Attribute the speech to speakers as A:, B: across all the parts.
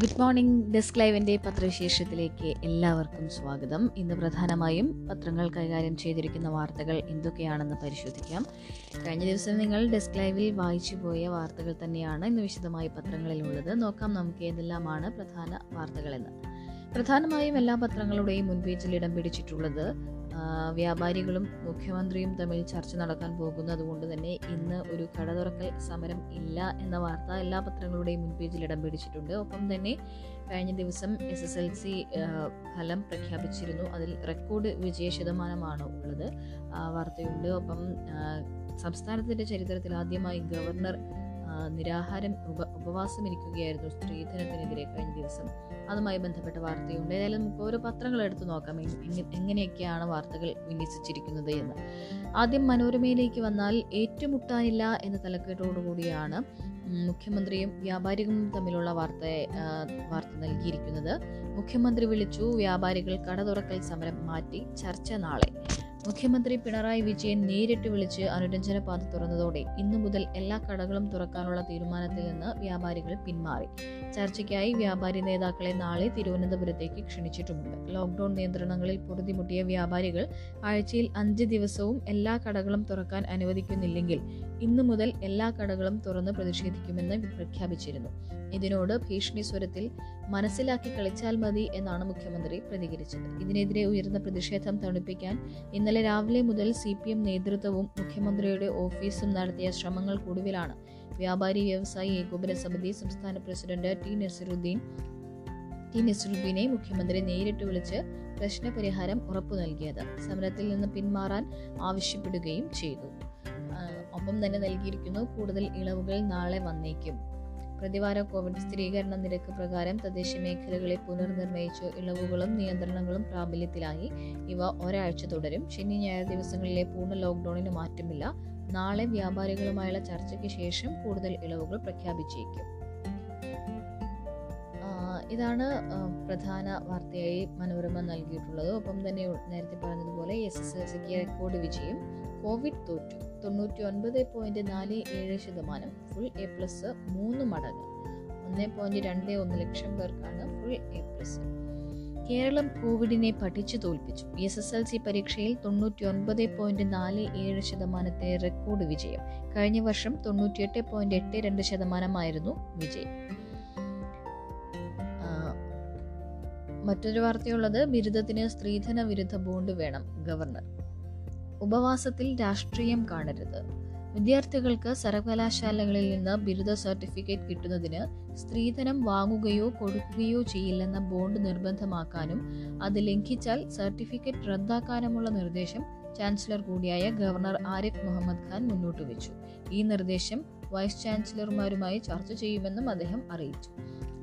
A: Good morning desk ലൈവിന്റെ പത്രവിശേഷത്തിലേക്ക് എല്ലാവർക്കും സ്വാഗതം. ഇന്ന് പ്രധാനമായും പത്രങ്ങൾ കൈകാര്യം ചെയ്തിരിക്കുന്ന വാർത്തകൾ എന്തൊക്കെയാണെന്ന് പരിശോധിക്കാം. കഴിഞ്ഞ ദിവസം നിങ്ങൾ ഡെസ്ക് ലൈവിൽ വായിച്ചു പോയ വാർത്തകൾ തന്നെയാണ് ഇന്ന് വിശദമായി പത്രങ്ങളിലുള്ളത്. നോക്കാം നമുക്ക് ഏതെല്ലാമാണ് പ്രധാന വാർത്തകളെന്ന്. പ്രധാനമായും എല്ലാ പത്രങ്ങളുടെയും മുൻപേജിൽ ഇടം പിടിച്ചിട്ടുള്ളത് വ്യാപാരികളും മുഖ്യമന്ത്രിയും തമ്മിൽ ചർച്ച നടക്കാൻ പോകുന്നു അതുകൊണ്ട് തന്നെ ഇന്ന് ഒരു കട തുറക്കൽ സമരം ഇല്ല എന്ന വാർത്ത എല്ലാ പത്രങ്ങളുടെയും മുൻപേജിൽ ഇടം പിടിച്ചിട്ടുണ്ട്. ഒപ്പം തന്നെ കഴിഞ്ഞ ദിവസം എസ് എസ് എൽ സി ഫലം പ്രഖ്യാപിച്ചിരുന്നു. അതിൽ റെക്കോർഡ് വിജയ ശതമാനമാണ് ഉള്ളത്. വാർത്തയുണ്ട്. ഒപ്പം സംസ്ഥാനത്തിന്റെ ചരിത്രത്തിൽ ആദ്യമായി ഗവർണർ നിരാഹാരം ഉപ ഉപവാസം ഇരിക്കുകയായിരുന്നു സ്ത്രീധനത്തിനെതിരെ കഴിഞ്ഞ ദിവസം. അതുമായി ബന്ധപ്പെട്ട വാർത്തയുണ്ട്. ഏതായാലും നമുക്ക് ഓരോ പത്രങ്ങൾ എടുത്ത് നോക്കാം. എങ്- എങ്- എങ്ങനെയൊക്കെയാണ് വാർത്തകൾ വിന്യസിച്ചിരിക്കുന്നത് എന്ന്. ആദ്യം മനോരമയിലേക്ക് വന്നാൽ ഏറ്റുമുട്ടാനില്ല എന്ന തലക്കെട്ടോടുകൂടിയാണ് കൂടിയാണ് മുഖ്യമന്ത്രിയും വ്യാപാരികളും തമ്മിലുള്ള വാർത്ത വാർത്ത നൽകിയിരിക്കുന്നത്. മുഖ്യമന്ത്രി വിളിച്ചു വ്യാപാരികൾ കട തുറക്കൽ സമരം മാറ്റി ചർച്ച നാളെ. മുഖ്യമന്ത്രി പിണറായി വിജയൻ നേരിട്ട് വിളിച്ച് അനുരഞ്ജന പാത തുറന്നതോടെ ഇന്നു മുതൽ എല്ലാ കടകളും തുറക്കാനുള്ള തീരുമാനത്തിൽ നിന്ന് വ്യാപാരികൾ പിന്മാറി. ചർച്ചയ്ക്കായി വ്യാപാരി നേതാക്കളെ നാളെ തിരുവനന്തപുരത്തേക്ക് ക്ഷണിച്ചിട്ടുമുണ്ട്. ലോക്ക്ഡൌൺ നിയന്ത്രണങ്ങളിൽ പൊറുതിമുട്ടിയ വ്യാപാരികൾ ആഴ്ചയിൽ അഞ്ച് ദിവസവും എല്ലാ കടകളും തുറക്കാൻ അനുവദിക്കുന്നില്ലെങ്കിൽ ഇന്നു മുതൽ എല്ലാ കടകളും തുറന്ന് പ്രതിഷേധിക്കുമെന്ന് പ്രഖ്യാപിച്ചിരുന്നു. ഇതിനോട് ഭീഷണി സ്വരത്തിൽ മനസ്സിലാക്കി കളിച്ചാൽ മതി എന്നാണ് മുഖ്യമന്ത്രി പ്രതികരിച്ചത്. ഇതിനെതിരെ ഉയർന്ന പ്രതിഷേധം തണുപ്പിക്കാൻ ഇന്നലെ രാവിലെ മുതൽ സി പി എം നേതൃത്വവും മുഖ്യമന്ത്രിയുടെ ഓഫീസും നടത്തിയ ശ്രമങ്ങൾക്കൊടുവിലാണ് വ്യാപാരി വ്യവസായി ഏകോപന സമിതി സംസ്ഥാന പ്രസിഡന്റ് ടി നസറുദ്ദീൻ ടി നസറുദ്ദീനെ മുഖ്യമന്ത്രി നേരിട്ട് വിളിച്ച് പ്രശ്നപരിഹാരം ഉറപ്പു നൽകിയത്. സമരത്തിൽ നിന്ന് പിന്മാറാൻ ആവശ്യപ്പെടുകയും ചെയ്തു. ഒപ്പം തന്നെ നൽകിയിരിക്കുന്നു കൂടുതൽ ഇളവുകൾ നാളെ വന്നേക്കും. പ്രതിവാര കോവിഡ് സ്ഥിരീകരണ നിരക്ക് പ്രകാരം തദ്ദേശ മേഖലകളെ പുനർനിർണയിച്ച് ഇളവുകളും നിയന്ത്രണങ്ങളും പ്രാബല്യത്തിലായി. ഇവ ഒരാഴ്ച തുടരും. ശനി ഞായർ ദിവസങ്ങളിലെ പൂർണ ലോക്ക്ഡൌണിന് മാറ്റമില്ല. നാളെ വ്യാപാരികളുമായുള്ള ചർച്ചയ്ക്ക് ശേഷം കൂടുതൽ ഇളവുകൾ പ്രഖ്യാപിച്ചേക്കും. ഇതാണ് പ്രധാന വാർത്തയായി മനോരമ നൽകിയിട്ടുള്ളത്. ഒപ്പം തന്നെ നേരത്തെ പറഞ്ഞതുപോലെ എസ് എസ് എൽ സിക്ക് റെക്കോർഡ് വിജയം. കോവിഡ് തോറ്റു. തൊണ്ണൂറ്റി ഒൻപത് പോയിന്റ് നാല് ഏഴ് ശതമാനം. ഫുൾ എ പ്ലസ് മൂന്ന് മടങ്ങ്. ഒന്ന് പോയിന്റ് രണ്ട് ഒന്ന് ലക്ഷം പേർക്കാണ് ഫുൾ എ പ്ലസ് കേരളം കോവിഡിനെ പഠിച്ചു തോൽപ്പിച്ചു. എസ് എസ് എൽ സി പരീക്ഷയിൽ തൊണ്ണൂറ്റി ഒൻപത് പോയിന്റ് നാല് ഏഴ് ശതമാനത്തെ റെക്കോർഡ് വിജയം. കഴിഞ്ഞ വർഷം തൊണ്ണൂറ്റിയെട്ട് പോയിന്റ് എട്ട് രണ്ട് ശതമാനമായിരുന്നു വിജയം. മറ്റൊരു വാർത്തയുള്ളത് ബിരുദത്തിന് സ്ത്രീധന വിരുദ്ധ ബോണ്ട് വേണം ഗവർണർ. ഉപവാസത്തിൽ രാഷ്ട്രീയം കാണരുത്. വിദ്യാർത്ഥികൾക്ക് സർവകലാശാലകളിൽ നിന്ന് ബിരുദ സർട്ടിഫിക്കറ്റ് കിട്ടുന്നതിന് സ്ത്രീധനം വാങ്ങുകയോ കൊടുക്കുകയോ ചെയ്യില്ലെന്ന ബോണ്ട് നിർബന്ധമാക്കാനും അത് ലംഘിച്ചാൽ സർട്ടിഫിക്കറ്റ് റദ്ദാക്കാനുമുള്ള നിർദ്ദേശം ചാൻസലർ കൂടിയായ ഗവർണർ ആരിഫ് മുഹമ്മദ് ഖാൻ മുന്നോട്ട് വെച്ചു ഈ നിർദ്ദേശം വൈസ് ചാൻസലർമാരുമായി ചർച്ച ചെയ്യുമെന്നും അദ്ദേഹം അറിയിച്ചു.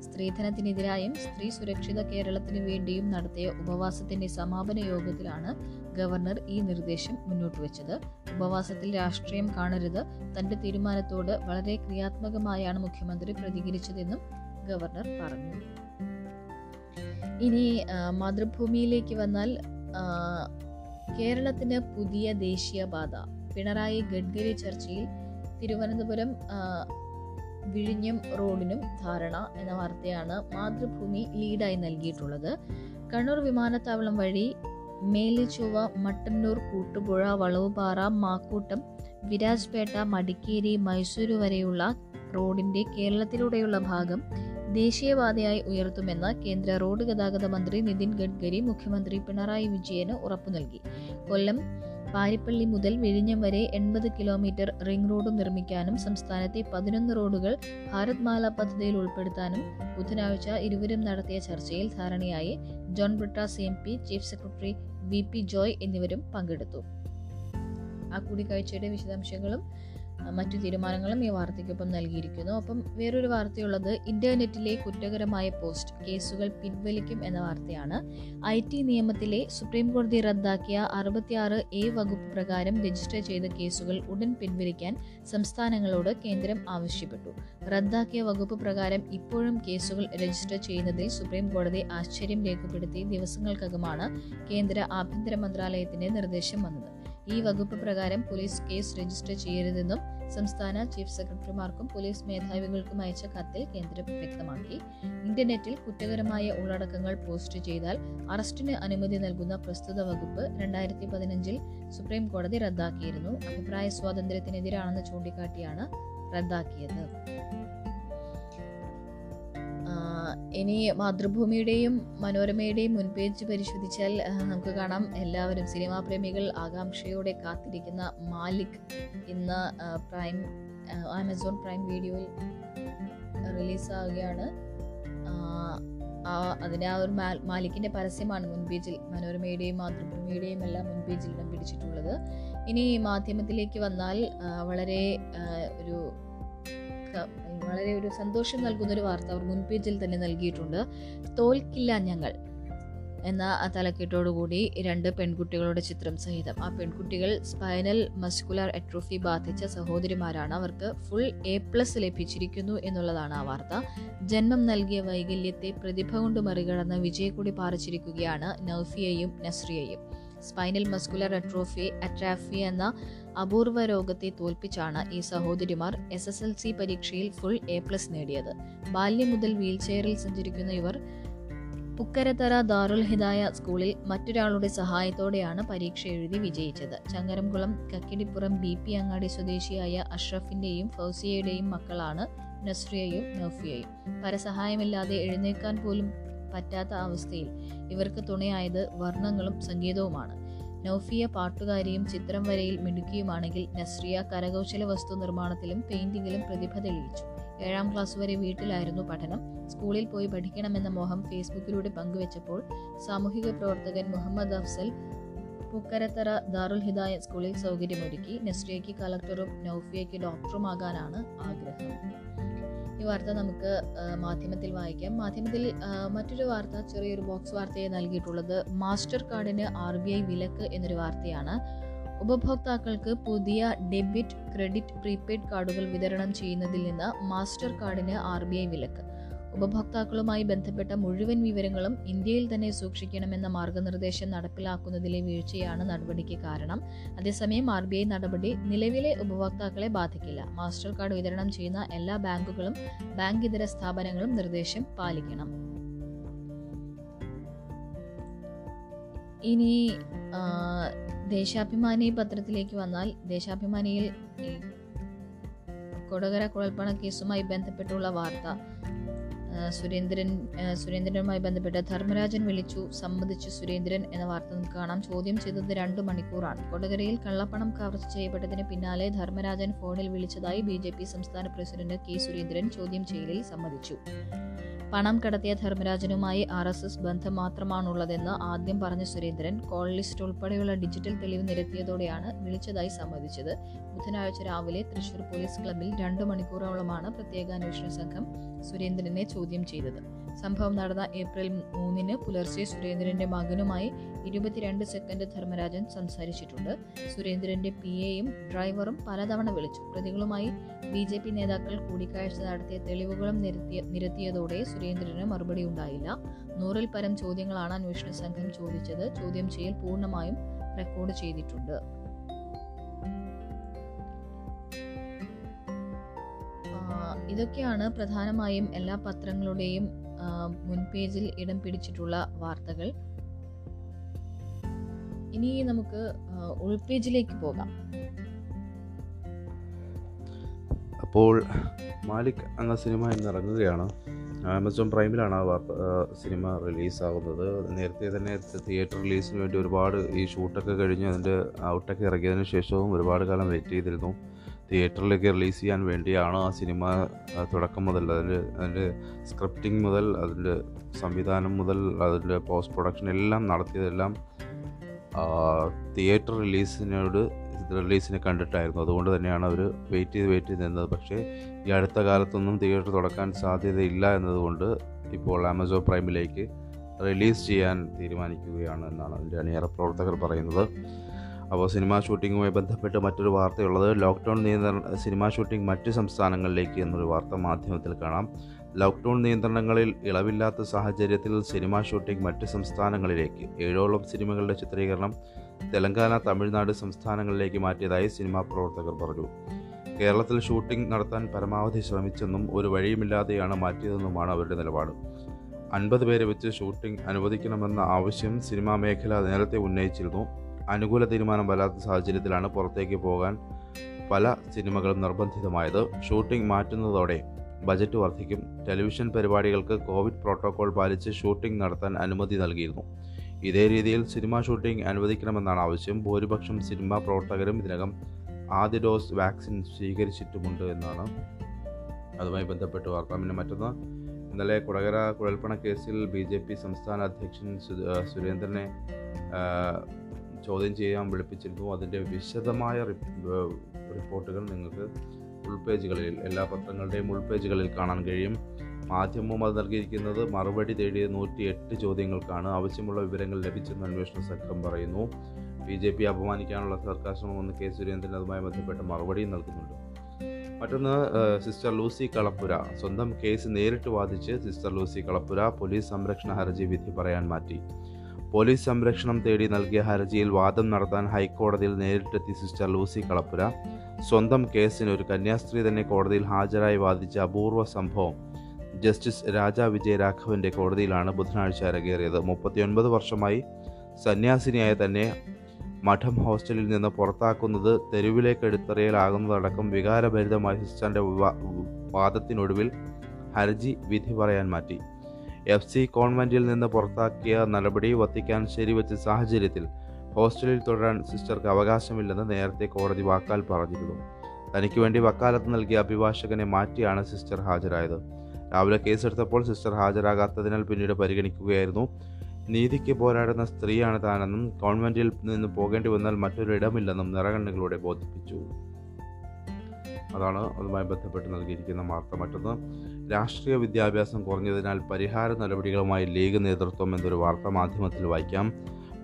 A: സ്ത്രീധനത്തിനെതിരായും സ്ത്രീ സുരക്ഷിത കേരളത്തിനു വേണ്ടിയും നടത്തിയ ഉപവാസത്തിന്റെ സമാപന യോഗത്തിലാണ് ഗവർണർ ഈ നിർദ്ദേശം മുന്നോട്ട് വെച്ചത്. ഉപവാസത്തിൽ രാഷ്ട്രീയം കാണരുത് തന്റെ തീരുമാനത്തോട് വളരെ ക്രിയാത്മകമായാണ് മുഖ്യമന്ത്രി പ്രതികരിച്ചതെന്നും ഗവർണർ പറഞ്ഞു. ഇനി മാതൃഭൂമിയിലേക്ക് വന്നാൽ കേരളത്തിന് പുതിയ ദേശീയപാത. പിണറായി ഗഡ്കരി ചർച്ചയിൽ തിരുവനന്തപുരം വിഴിഞ്ഞം റോഡിനും ധാരണ എന്ന വാർത്തയാണ് മാതൃഭൂമി ലീഡായി നൽകിയിട്ടുള്ളത്. കണ്ണൂർ വിമാനത്താവളം വഴി മേലിച്ചുവ മട്ടന്നൂർ കൂട്ടുപുഴ വളവുപാറ മാക്കൂട്ടം വിരാജ്പേട്ട മടിക്കേരി മൈസൂരു വരെയുള്ള റോഡിന്റെ കേരളത്തിലൂടെയുള്ള ഭാഗം ദേശീയപാതയായി ഉയർത്തുമെന്ന് കേന്ദ്ര റോഡ് ഗതാഗത മന്ത്രി നിതിൻ ഗഡ്കരി മുഖ്യമന്ത്രി പിണറായി വിജയന് ഉറപ്പു നൽകി കൊല്ലം പാരിപ്പള്ളി മുതൽ വിഴിഞ്ഞം വരെ എൺപത് കിലോമീറ്റർ റിംഗ് റോഡ് നിർമ്മിക്കാനും സംസ്ഥാനത്തെ പതിനൊന്ന് റോഡുകൾ ഭാരത് മാല പദ്ധതിയിൽ ഉൾപ്പെടുത്താനും ബുധനാഴ്ച ഇരുവരും നടത്തിയ ചർച്ചയിൽ ധാരണയായി John Brittas M P chief secretary V P Joy എന്നിവരും പങ്കെടുത്തു. ആ കൂടിക്കാഴ്ചയുടെ വിശദാംശങ്ങളും മറ്റു തീരുമാനങ്ങളും ഈ വാർത്തയ്ക്കൊപ്പം നൽകിയിരിക്കുന്നു. ഒപ്പം വേറൊരു വാർത്തയുള്ളത് ഇന്റർനെറ്റിലെ കുറ്റകരമായ പോസ്റ്റ് കേസുകൾ പിൻവലിക്കും എന്ന വാർത്തയാണ്. ഐ ടി നിയമത്തിലെ സുപ്രീം കോടതി റദ്ദാക്കിയ അറുപത്തിയാറ് എ വകുപ്പ് പ്രകാരം രജിസ്റ്റർ ചെയ്ത കേസുകൾ ഉടൻ പിൻവലിക്കാൻ സംസ്ഥാനങ്ങളോട് കേന്ദ്രം ആവശ്യപ്പെട്ടു. റദ്ദാക്കിയ വകുപ്പ് പ്രകാരം ഇപ്പോഴും കേസുകൾ രജിസ്റ്റർ ചെയ്യുന്നതിൽ സുപ്രീം കോടതി ആശ്ചര്യം രേഖപ്പെടുത്തി ദിവസങ്ങൾക്കകമാണ് കേന്ദ്ര ആഭ്യന്തര മന്ത്രാലയത്തിന്റെ നിർദ്ദേശം വന്നത്. ഈ വകുപ്പ് പ്രകാരം പോലീസ് കേസ് രജിസ്റ്റർ ചെയ്യരുതെന്നും സംസ്ഥാന ചീഫ് സെക്രട്ടറിമാർക്കും പോലീസ് മേധാവികൾക്കും അയച്ച കത്തിൽ കേന്ദ്രം വ്യക്തമാക്കി. ഇന്റർനെറ്റിൽ കുറ്റകരമായ ഉള്ളടക്കങ്ങൾ പോസ്റ്റ് ചെയ്താൽ അറസ്റ്റിന് അനുമതി നൽകുന്ന പ്രസ്തുത വകുപ്പ് രണ്ടായിരത്തി പതിനഞ്ചിൽ സുപ്രീം കോടതി റദ്ദാക്കിയിരുന്നു. അഭിപ്രായ സ്വാതന്ത്ര്യത്തിനെതിരാണെന്ന് ചൂണ്ടിക്കാട്ടിയാണ് റദ്ദാക്കിയത്. ഇനി മാതൃഭൂമിയുടെയും മനോരമയുടെയും മുൻപേജ് പരിശോധിച്ചാൽ നമുക്ക് കാണാം. എല്ലാവരും സിനിമാ പ്രേമികൾ ആകാംക്ഷയോടെ കാത്തിരിക്കുന്ന മാലിക് ഇന്ന് പ്രൈം ആമസോൺ പ്രൈം വീഡിയോയിൽ റിലീസാവുകയാണ്. അതിന് ആ ഒരു മാലിക്കിന്റെ പരസ്യമാണ് മുൻപേജിൽ മനോരമയുടെയും മാതൃഭൂമിയുടെയും എല്ലാം മുൻപേജിൽ ഇടം പിടിച്ചിട്ടുള്ളത്. ഇനി മാധ്യമത്തിലേക്ക് വന്നാൽ വളരെ ഒരു വളരെ ഒരു സന്തോഷം നൽകുന്ന ഒരു വാർത്ത അവർ മുൻപേജിൽ തന്നെ നൽകിയിട്ടുണ്ട്. തോൽക്കില്ല ഞങ്ങൾ എന്ന തലക്കെട്ടോടുകൂടി രണ്ട് പെൺകുട്ടികളുടെ ചിത്രം സഹിതം. ആ പെൺകുട്ടികൾ സ്പൈനൽ മസ്കുലർ അട്രോഫി ബാധിച്ച സഹോദരിമാരാണ്. അവർക്ക് ഫുൾ എ പ്ലസ് ലഭിച്ചിരിക്കുന്നു എന്നുള്ളതാണ് ആ വാർത്ത. ജന്മം നൽകിയ വൈകല്യത്തെ പ്രതിഭ കൊണ്ട് മറികടന്ന് വിജയക്കൊടി പാറിച്ചിരിക്കുകയാണ് നൌഫിയയും നസ്രിയയും. സ്പൈനൽ മസ്കുലർ അട്രോഫി അട്രാഫി എന്ന അപൂർവ രോഗത്തെ തോൽപ്പിച്ചാണ് ഈ സഹോദരിമാർ എസ് എസ് എൽ സി പരീക്ഷയിൽ ഫുൾ എ പ്ലസ് നേടിയത്. ബാല്യം മുതൽ വീൽചെയറിൽ സഞ്ചരിക്കുന്ന ഇവർ പുക്കരത്തറ ദാറുൽ ഹിദായ സ്കൂളിൽ മറ്റൊരാളുടെ സഹായത്തോടെയാണ് പരീക്ഷ എഴുതി വിജയിച്ചത്. ചങ്ങരംകുളം കക്കിടിപ്പുറം ബി പി അങ്ങാടി സ്വദേശിയായ അഷ്റഫിന്റെയും ഫൗസിയയുടെയും മക്കളാണ് നസ്രിയയും നൌഫിയയും. പരസഹായമില്ലാതെ എഴുന്നേക്കാൻ പോലും പറ്റാത്ത അവസ്ഥയിൽ ഇവർക്ക് തുണയായത് വർണങ്ങളും സംഗീതവുമാണ്. നൌഫിയ പാട്ടുകാരിയും ചിത്രം വരയിൽ മിടുക്കിയുമാണെങ്കിൽ നസ്രിയ കരകൗശല വസ്തു നിർമ്മാണത്തിലും പെയിന്റിങ്ങിലും പ്രതിഭ തെളിയിച്ചു. ഏഴാം ക്ലാസ് വരെ വീട്ടിലായിരുന്നു പഠനം. സ്കൂളിൽ പോയി പഠിക്കണമെന്ന മോഹം ഫേസ്ബുക്കിലൂടെ പങ്കുവച്ചപ്പോൾ സാമൂഹിക പ്രവർത്തകൻ മുഹമ്മദ് അഫ്സൽ പൂക്കരത്തറ ദാറുൽ ഹിദായ സ്കൂളിൽ സൗകര്യമൊരുക്കി നസ്രിയയ്ക്ക് കളക്ടറും നൌഫിയയ്ക്ക് ഡോക്ടറുമാകാനാണ് ആഗ്രഹം. ഈ വാർത്ത നമുക്ക് മാധ്യമത്തിൽ വായിക്കാം. മാധ്യമത്തിൽ മറ്റൊരു വാർത്ത ചെറിയൊരു ബോക്സ് വാർത്തയെ നൽകിയിട്ടുള്ളത് മാസ്റ്റർ കാർഡിന് ആർ ബി ഐ വിലക്ക് എന്നൊരു വാർത്തയാണ്. ഉപഭോക്താക്കൾക്ക് പുതിയ ഡെബിറ്റ് ക്രെഡിറ്റ് പ്രീപെയ്ഡ് കാർഡുകൾ വിതരണം ചെയ്യുന്നതിൽ നിന്ന് മാസ്റ്റർ കാർഡിന് ആർ ബി ഐ വിലക്ക്. ഉപഭോക്താക്കളുമായി ബന്ധപ്പെട്ട മുഴുവൻ വിവരങ്ങളും ഇന്ത്യയിൽ തന്നെ സൂക്ഷിക്കണമെന്ന മാർഗനിർദ്ദേശം നടപ്പിലാക്കുന്നതിലെ വീഴ്ചയാണ് നടപടിക്ക് കാരണം. അതേസമയം ആർ ബി ഐ നടപടി നിലവിലെ ഉപഭോക്താക്കളെ ബാധിക്കില്ല. മാസ്റ്റർ കാർഡ് വിതരണം ചെയ്യുന്ന എല്ലാ ബാങ്കുകളും ബാങ്ക് ഇതര സ്ഥാപനങ്ങളും നിർദ്ദേശം പാലിക്കണം. ഇനി ദേശാഭിമാനി പത്രത്തിലേക്ക് വന്നാൽ ദേശാഭിമാനിയിൽ കൊടകര കുഴൽപ്പണ കേസുമായി ബന്ധപ്പെട്ടുള്ള വാർത്ത. സുരേന്ദ്രൻ സുരേന്ദ്രനുമായി ബന്ധപ്പെട്ട് ധർമ്മരാജൻ വിളിച്ചു സമ്മതിച്ചു സുരേന്ദ്രൻ എന്ന വാർത്ത നമുക്ക് കാണാം. ചോദ്യം ചെയ്തത് രണ്ടു മണിക്കൂറാണ്. കൊടകരയിൽ കള്ളപ്പണം കവർച്ച ചെയ്യപ്പെട്ടതിന് പിന്നാലെ ധർമ്മരാജൻ ഫോണിൽ വിളിച്ചതായി ബി ജെ പി സംസ്ഥാന പ്രസിഡന്റ് കെ സുരേന്ദ്രൻ ചോദ്യം ചെയ്യലിൽ സമ്മതിച്ചു. പണം കടത്തിയ ധർമ്മരാജനുമായി ആർ എസ് എസ് ബന്ധം മാത്രമാണുള്ളതെന്ന് ആദ്യം പറഞ്ഞ സുരേന്ദ്രൻ കോൾ ലിസ്റ്റ് ഉൾപ്പെടെയുള്ള ഡിജിറ്റൽ തെളിവ് നിരത്തിയതോടെയാണ് വിളിച്ചതായി സമ്മതിച്ചത്. ബുധനാഴ്ച രാവിലെ തൃശൂർ പോലീസ് ക്ലബിൽ രണ്ടു മണിക്കൂറോളമാണ് പ്രത്യേക അന്വേഷണ സംഘം സുരേന്ദ്രനെ ചോദ്യം ചെയ്തത്. സംഭവം നടന്ന ഏപ്രിൽ മൂന്നിന് പുലർച്ചെ സുരേന്ദ്രന്റെ മകനുമായി ഇരുപത്തിരണ്ട് സെക്കൻഡ് ധർമ്മരാജൻ സംസാരിച്ചിട്ടുണ്ട്. സുരേന്ദ്രന്റെ പി എയും ഡ്രൈവറും പലതവണ വിളിച്ചു. പ്രതികളുമായി ബി ജെ പി നേതാക്കൾ കൂടിക്കാഴ്ച നടത്തിയ തെളിവുകളും നിരത്തിയ നിരത്തിയതോടെ സുരേന്ദ്രന് മറുപടി ഉണ്ടായില്ല. നൂറിൽ പരം ചോദ്യങ്ങളാണ് അന്വേഷണ സംഘം ചോദിച്ചത്. ചോദ്യം ചെയ്യൽ പൂർണമായും റെക്കോർഡ് ചെയ്തിട്ടുണ്ട്. ഇതൊക്കെയാണ് പ്രധാനമായും എല്ലാ പത്രങ്ങളുടെയും മുൻപേജിൽ ഇടം പിടിച്ചിട്ടുള്ള വാർത്തകൾ. ഇനി നമുക്ക് ഉൾപേജിലേക്ക് പോകാം.
B: അപ്പോൾ മാലിക് എന്ന സിനിമ ഇന്നിറങ്ങുകയാണ് ആമസോൺ പ്രൈമിലാണ് ആ വാർത്ത സിനിമ റിലീസാകുന്നത് നേരത്തെ തന്നെ തിയേറ്റർ റിലീസിന് വേണ്ടി ഒരുപാട് ഈ ഷൂട്ടൊക്കെ കഴിഞ്ഞ് അതിന്റെ ഔട്ടൊക്കെ ഇറങ്ങിയതിന് ശേഷവും ഒരുപാട് കാലം വെയിറ്റ് ചെയ്തിരുന്നു. തിയേറ്ററിലേക്ക് റിലീസ് ചെയ്യാൻ വേണ്ടിയാണ് ആ സിനിമ തുടക്കം മുതൽ അതിന്റെ അതിന്റെ സ്ക്രിപ്റ്റിംഗ് മുതൽ അതിന്റെ സംവിധാനം മുതൽ അതിന്റെ പോസ്റ്റ് പ്രൊഡക്ഷൻ എല്ലാം നടത്തിയതെല്ലാം തിയേറ്റർ റിലീസിനോട് റിലീസിനെ കണ്ടിട്ടായിരുന്നു. അതുകൊണ്ട് തന്നെയാണ് അവർ വെയിറ്റ് ചെയ്ത് വെയിറ്റ് ചെയ്ത് നിന്നത്. പക്ഷേ ഈ അടുത്ത കാലത്തൊന്നും തിയേറ്റർ തുടക്കാൻ സാധ്യതയില്ല എന്നതുകൊണ്ട് ഇപ്പോൾ ആമസോൺ പ്രൈമിലേക്ക് റിലീസ് ചെയ്യാൻ തീരുമാനിക്കുകയാണ് എന്നാണ് അതിന്റെ അണിയറ പ്രവർത്തകർ പറയുന്നത്. അപ്പോൾ സിനിമാ ഷൂട്ടിങ്ങുമായി ബന്ധപ്പെട്ട് മറ്റൊരു വാർത്തയുള്ളത് ലോക്ക്ഡൗൺ നിയന്ത്രണ സിനിമാ ഷൂട്ടിംഗ് മറ്റ് സംസ്ഥാനങ്ങളിലേക്ക് എന്നൊരു വാർത്ത മാധ്യമത്തിൽ കാണാം. ലോക്ക്ഡൗൺ നിയന്ത്രണങ്ങളിൽ ഇളവില്ലാത്ത സാഹചര്യത്തിൽ സിനിമാ ഷൂട്ടിംഗ് മറ്റ് സംസ്ഥാനങ്ങളിലേക്ക് ഏഴോളം സിനിമകളുടെ ചിത്രീകരണം തെലങ്കാന തമിഴ്നാട് സംസ്ഥാനങ്ങളിലേക്ക് മാറ്റിയതായി സിനിമാ പ്രവർത്തകർ പറഞ്ഞു. കേരളത്തിൽ ഷൂട്ടിംഗ് നടത്താൻ പരമാവധി ശ്രമിച്ചെന്നും ഒരു വഴിയുമില്ലാതെയാണ് മാറ്റിയതെന്നുമാണ് അവരുടെ നിലപാട്. അൻപത് പേരെ വെച്ച് ഷൂട്ടിംഗ് അനുവദിക്കണമെന്ന ആവശ്യം സിനിമാ മേഖല നേരത്തെ ഉന്നയിച്ചിരുന്നു. അനുകൂല തീരുമാനം വരാത്ത സാഹചര്യത്തിലാണ് പുറത്തേക്ക് പോകാൻ പല സിനിമകളും നിർബന്ധിതമായത്. ഷൂട്ടിംഗ് മാറ്റുന്നതോടെ ബജറ്റ് വർദ്ധിക്കും ടെലിവിഷൻ പരിപാടികൾക്ക് കോവിഡ് പ്രോട്ടോകോൾ പാലിച്ച് ഷൂട്ടിംഗ് നടത്താൻ അനുമതി നൽകിയിരുന്നു. ഇതേ രീതിയിൽ സിനിമ ഷൂട്ടിംഗ് അനുവദിക്കണമെന്നാണ് ആവശ്യം. ഭൂരിപക്ഷം സിനിമാ പ്രവർത്തകരും ഇതിനകം ആദ്യ ഡോസ് വാക്സിൻ സ്വീകരിച്ചിട്ടുമുണ്ട് എന്നാണ് അതുമായി ബന്ധപ്പെട്ട് വാർത്ത. പിന്നെ മറ്റൊന്ന് ഇന്നലെ കുടകര കുഴൽപ്പണ കേസിൽ ബി ജെ പി സംസ്ഥാന അധ്യക്ഷൻ സുരേന്ദ്രനെ ചോദ്യം ചെയ്യാൻ വിളിപ്പിച്ചിരുന്നു അതിന്റെ വിശദമായ റിപ്പോർട്ടുകൾ നിങ്ങൾക്ക് ഉൾപേജുകളിൽ എല്ലാ പത്രങ്ങളുടെയും ഉൾപേജുകളിൽ കാണാൻ കഴിയും. മാധ്യമം അത് നൽകിയിരിക്കുന്നത് മറുപടി തേടിയ നൂറ്റി എട്ട് ചോദ്യങ്ങൾക്കാണ്. ആവശ്യമുള്ള വിവരങ്ങൾ ലഭിച്ചെന്ന് അന്വേഷണ സംഘം പറയുന്നു. ബി ജെ പി അപമാനിക്കാനുള്ള സർക്കാർ ശ്രമമെന്ന് കെ സുരേന്ദ്രൻ അതുമായി ബന്ധപ്പെട്ട് മറുപടിയും നൽകുന്നുണ്ട്. മറ്റൊന്ന് സിസ്റ്റർ ലൂസി കളപ്പുര. സ്വന്തം കേസ് നേരിട്ട് വാദിച്ച് സിസ്റ്റർ ലൂസി കളപ്പുര പോലീസ് സംരക്ഷണ ഹർജി വിധി പറയാൻ മാറ്റി. പോലീസ് സംരക്ഷണം തേടി നൽകിയ ഹർജിയിൽ വാദം നടത്താൻ ഹൈക്കോടതിയിൽ നേരിട്ടെത്തി സിസ്റ്റർ ലൂസി കളപ്പുര. സ്വന്തം കേസിന് ഒരു കന്യാസ്ത്രീ തന്നെ കോടതിയിൽ ഹാജരായി വാദിച്ച അപൂർവ സംഭവം ജസ്റ്റിസ് രാജ വിജയരാഘവന്റെ കോടതിയിലാണ് ബുധനാഴ്ച അരങ്ങേറിയത്. മുപ്പത്തിയൊൻപത് വർഷമായി സന്യാസിനിയായ തന്നെ മഠം ഹോസ്റ്റലിൽ നിന്ന് പുറത്താക്കുന്നത് തെരുവിലേക്ക് എടുത്തറിയലാകുന്നതടക്കം വികാരഭരിതമായ സിസ്റ്ററിന്റെ വാദത്തിനൊടുവിൽ ഹർജി വിധി പറയാൻ മാറ്റി. എഫ് സി കോൺവെന്റിൽ നിന്ന് പുറത്താക്കിയ നടപടി വത്തിക്കാൻ ശരിവെച്ച സാഹചര്യത്തിൽ ഹോസ്റ്റലിൽ തുടരാൻ സിസ്റ്റർക്ക് അവകാശമില്ലെന്ന് നേരത്തെ കോടതി വാക്കാൽ പറഞ്ഞിരുന്നു. തനിക്ക് വേണ്ടി വക്കാലത്ത് നൽകിയ അഭിഭാഷകനെ മാറ്റിയാണ് സിസ്റ്റർ ഹാജരായത്. രാവിലെ കേസെടുത്തപ്പോൾ സിസ്റ്റർ ഹാജരാകാത്തതിനാൽ പിന്നീട് പരിഗണിക്കുകയായിരുന്നു. നീതിക്ക് പോരാടുന്ന സ്ത്രീയാണ് താനെന്നും കോൺവെന്റിൽ നിന്ന് പോകേണ്ടി വന്നാൽ മറ്റൊരു ഇടമില്ലെന്നും നിറകണ്ണുകളോടെ ബോധിപ്പിച്ചു. അതാണ് അതുമായി ബന്ധപ്പെട്ട് നൽകിയിരിക്കുന്ന വാർത്ത. മറ്റൊന്ന് രാഷ്ട്രീയ വിദ്യാഭ്യാസം കുറഞ്ഞതിനാൽ പരിഹാര നടപടികളുമായി ലീഗ് നേതൃത്വം എന്നൊരു വാർത്താ മാധ്യമത്തിൽ വായിക്കാം.